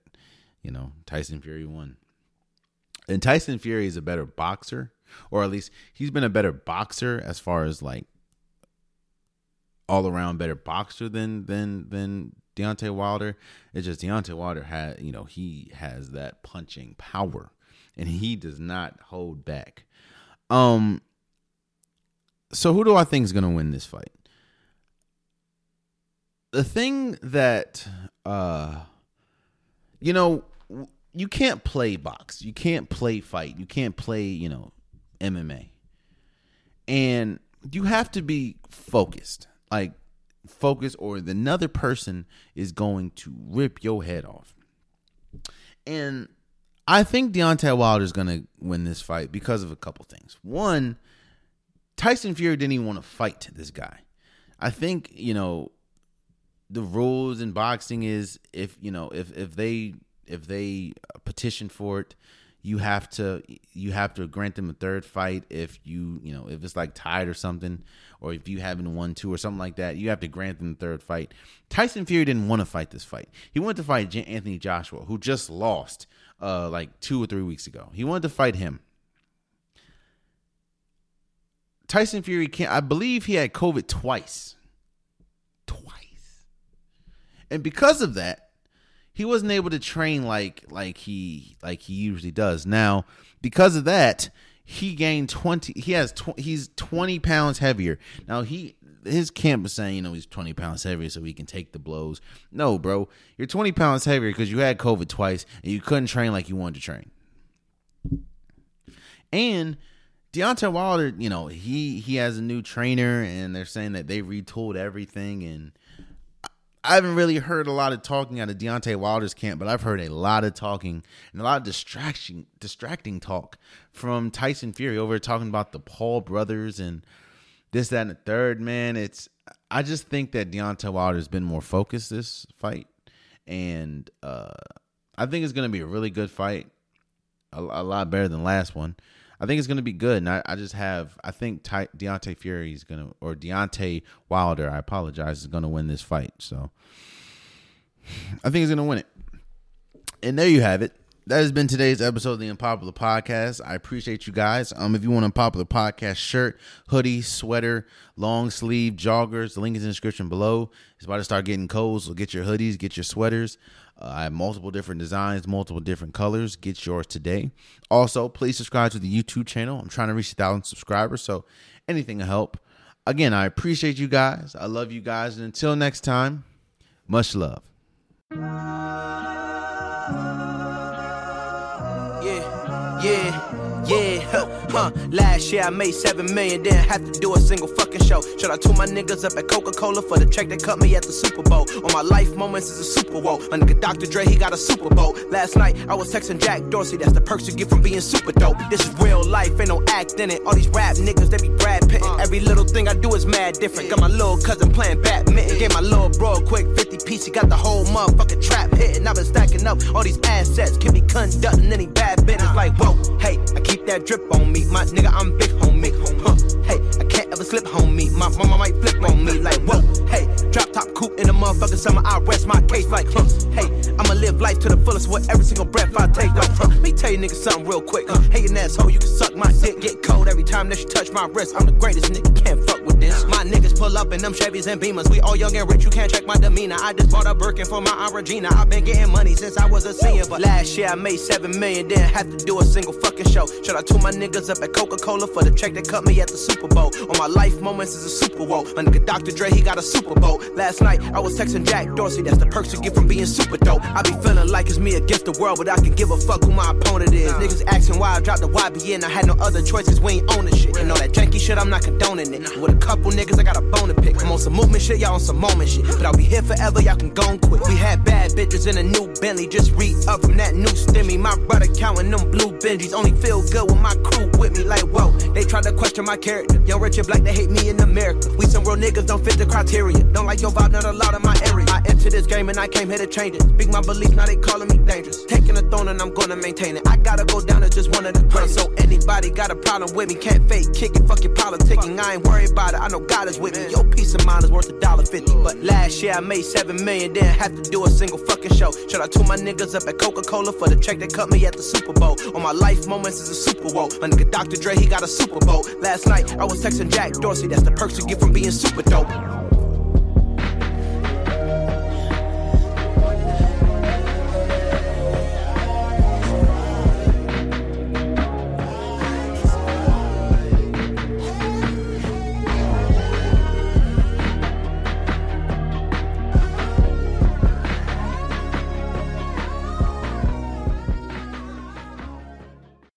you know, Tyson Fury won. And Tyson Fury is a better boxer, or at least he's been a better boxer as far as like all around better boxer than than than Deontay Wilder. It's just Deontay Wilder had, you know, he has that punching power and he does not hold back. Um so who do I think is going to win this fight? The thing that uh you know, you can't play box. You can't play fight. You can't play, you know, MMA. And you have to be focused. Like focused or another person is going to rip your head off. And I think Deontay Wilder is going to win this fight because of a couple things. One, Tyson Fury didn't even want to fight this guy. I think you know the rules in boxing is if you know if if they if they petition for it, you have to you have to grant them a third fight if you you know if it's like tied or something or if you haven't won two or something like that you have to grant them a third fight tyson fury didn't want to fight this fight he wanted to fight anthony joshua who just lost uh like two or three weeks ago he wanted to fight him Tyson Fury can't. I believe he had COVID twice. Twice. And because of that, he wasn't able to train like like he like he usually does. Now, because of that, he gained 20 he has tw- he's 20 pounds heavier. Now, he his camp is saying, you know, he's 20 pounds heavier so he can take the blows. No, bro. You're 20 pounds heavier because you had COVID twice and you couldn't train like you wanted to train. And Deontay Wilder, you know, he he has a new trainer and they're saying that they retooled everything and I haven't really heard a lot of talking out of Deontay Wilder's camp, but I've heard a lot of talking and a lot of distraction distracting talk from Tyson Fury over talking about the Paul brothers and this, that, and the third, man. It's I just think that Deontay Wilder's been more focused this fight. And uh I think it's gonna be a really good fight. A, a lot better than last one. I think it's going to be good. And I, I just have, I think Ty, Deontay Fury is going to, or Deontay Wilder, I apologize, is going to win this fight. So I think he's going to win it. And there you have it. That has been today's episode of the Unpopular Podcast. I appreciate you guys. Um, if you want an Unpopular Podcast shirt, hoodie, sweater, long sleeve, joggers, the link is in the description below. It's about to start getting cold, so get your hoodies, get your sweaters. Uh, I have multiple different designs, multiple different colors. Get yours today. Also, please subscribe to the YouTube channel. I'm trying to reach a thousand subscribers, so anything will help. Again, I appreciate you guys. I love you guys. And until next time, much love. Yeah, yeah, yeah, huh, huh. Last year I made seven million, didn't have to do a single fucking show. Shout out to my niggas up at Coca Cola for the check that cut me at the Super Bowl. On my life moments is a Super Bowl. My nigga Dr. Dre, he got a Super Bowl. Last night I was texting Jack Dorsey, that's the perks you get from being super dope. This is real life, ain't no act in it. All these rap niggas, they be Brad Pitt. Uh. Every little thing I do is mad different. Got my little cousin playing badminton. Gave my little bro a quick 50 piece, he got the whole motherfucking trap hitting. I've been stacking up all these assets, can be conducting any bad business. Like, whoa, hey, I keep that drip on me. My nigga, I'm big homie. Huh, hey, I can't ever slip homie. My mama might flip on me. Like, whoa, hey, drop top coupe in the motherfucking summer. I rest my case like, huh, hey, I'ma live life to the fullest with every single breath I take. Like, huh, let me tell you niggas something real quick. Huh, hey, an asshole, you can suck my dick. Get cold every time that you touch my wrist. I'm the greatest nigga, can't fuck My niggas pull up in them Chevys and Beamers. We all young and rich, you can't check my demeanor. I just bought a Birkin for my Aunt Regina. I've been getting money since I was a senior, but last year I made seven million, didn't have to do a single fucking show. Shout out to my niggas up at Coca Cola for the check that cut me at the Super Bowl. On my life moments is a Super Bowl. My nigga Dr. Dre, he got a Super Bowl. Last night I was texting Jack Dorsey, that's the perks you get from being super dope. I be feeling like it's me against the world, but I can give a fuck who my opponent is. Niggas asking why I dropped the YBN, I had no other choices, we ain't owning shit. And all that janky shit, I'm not condoning it. With a couple niggas, I got a bone to pick. I'm on some movement shit, y'all on some moment shit. But I'll be here forever, y'all can go and quit. We had bad bitches in a new Bentley, just re up from that new stimmy. My brother counting them blue Benjis, only feel good with my crew with me. Like, whoa, they try to question my character. Young, rich, and black, they hate me in America. We some real niggas, don't fit the criteria. Don't like your vibe, not allowed in my area. I entered this game and I came here to change it. Speak my beliefs, now they calling me dangerous. Taking a throne and I'm gonna maintain it. I gotta go down as just one of the greatest. So anybody got a problem with me, can't fake kick it, fuck your politicking. I ain't worried about it, I know God is with me. Your peace of mind is worth a dollar fifty. But last year I made seven million, didn't have to do a single fucking show. Shout out to my niggas up at Coca Cola for the check that cut me at the Super Bowl. On my life moments is a Super Bowl. My nigga Dr. Dre, he got a Super Bowl. Last night I was texting Jack Dorsey, that's the perks you get from being super dope.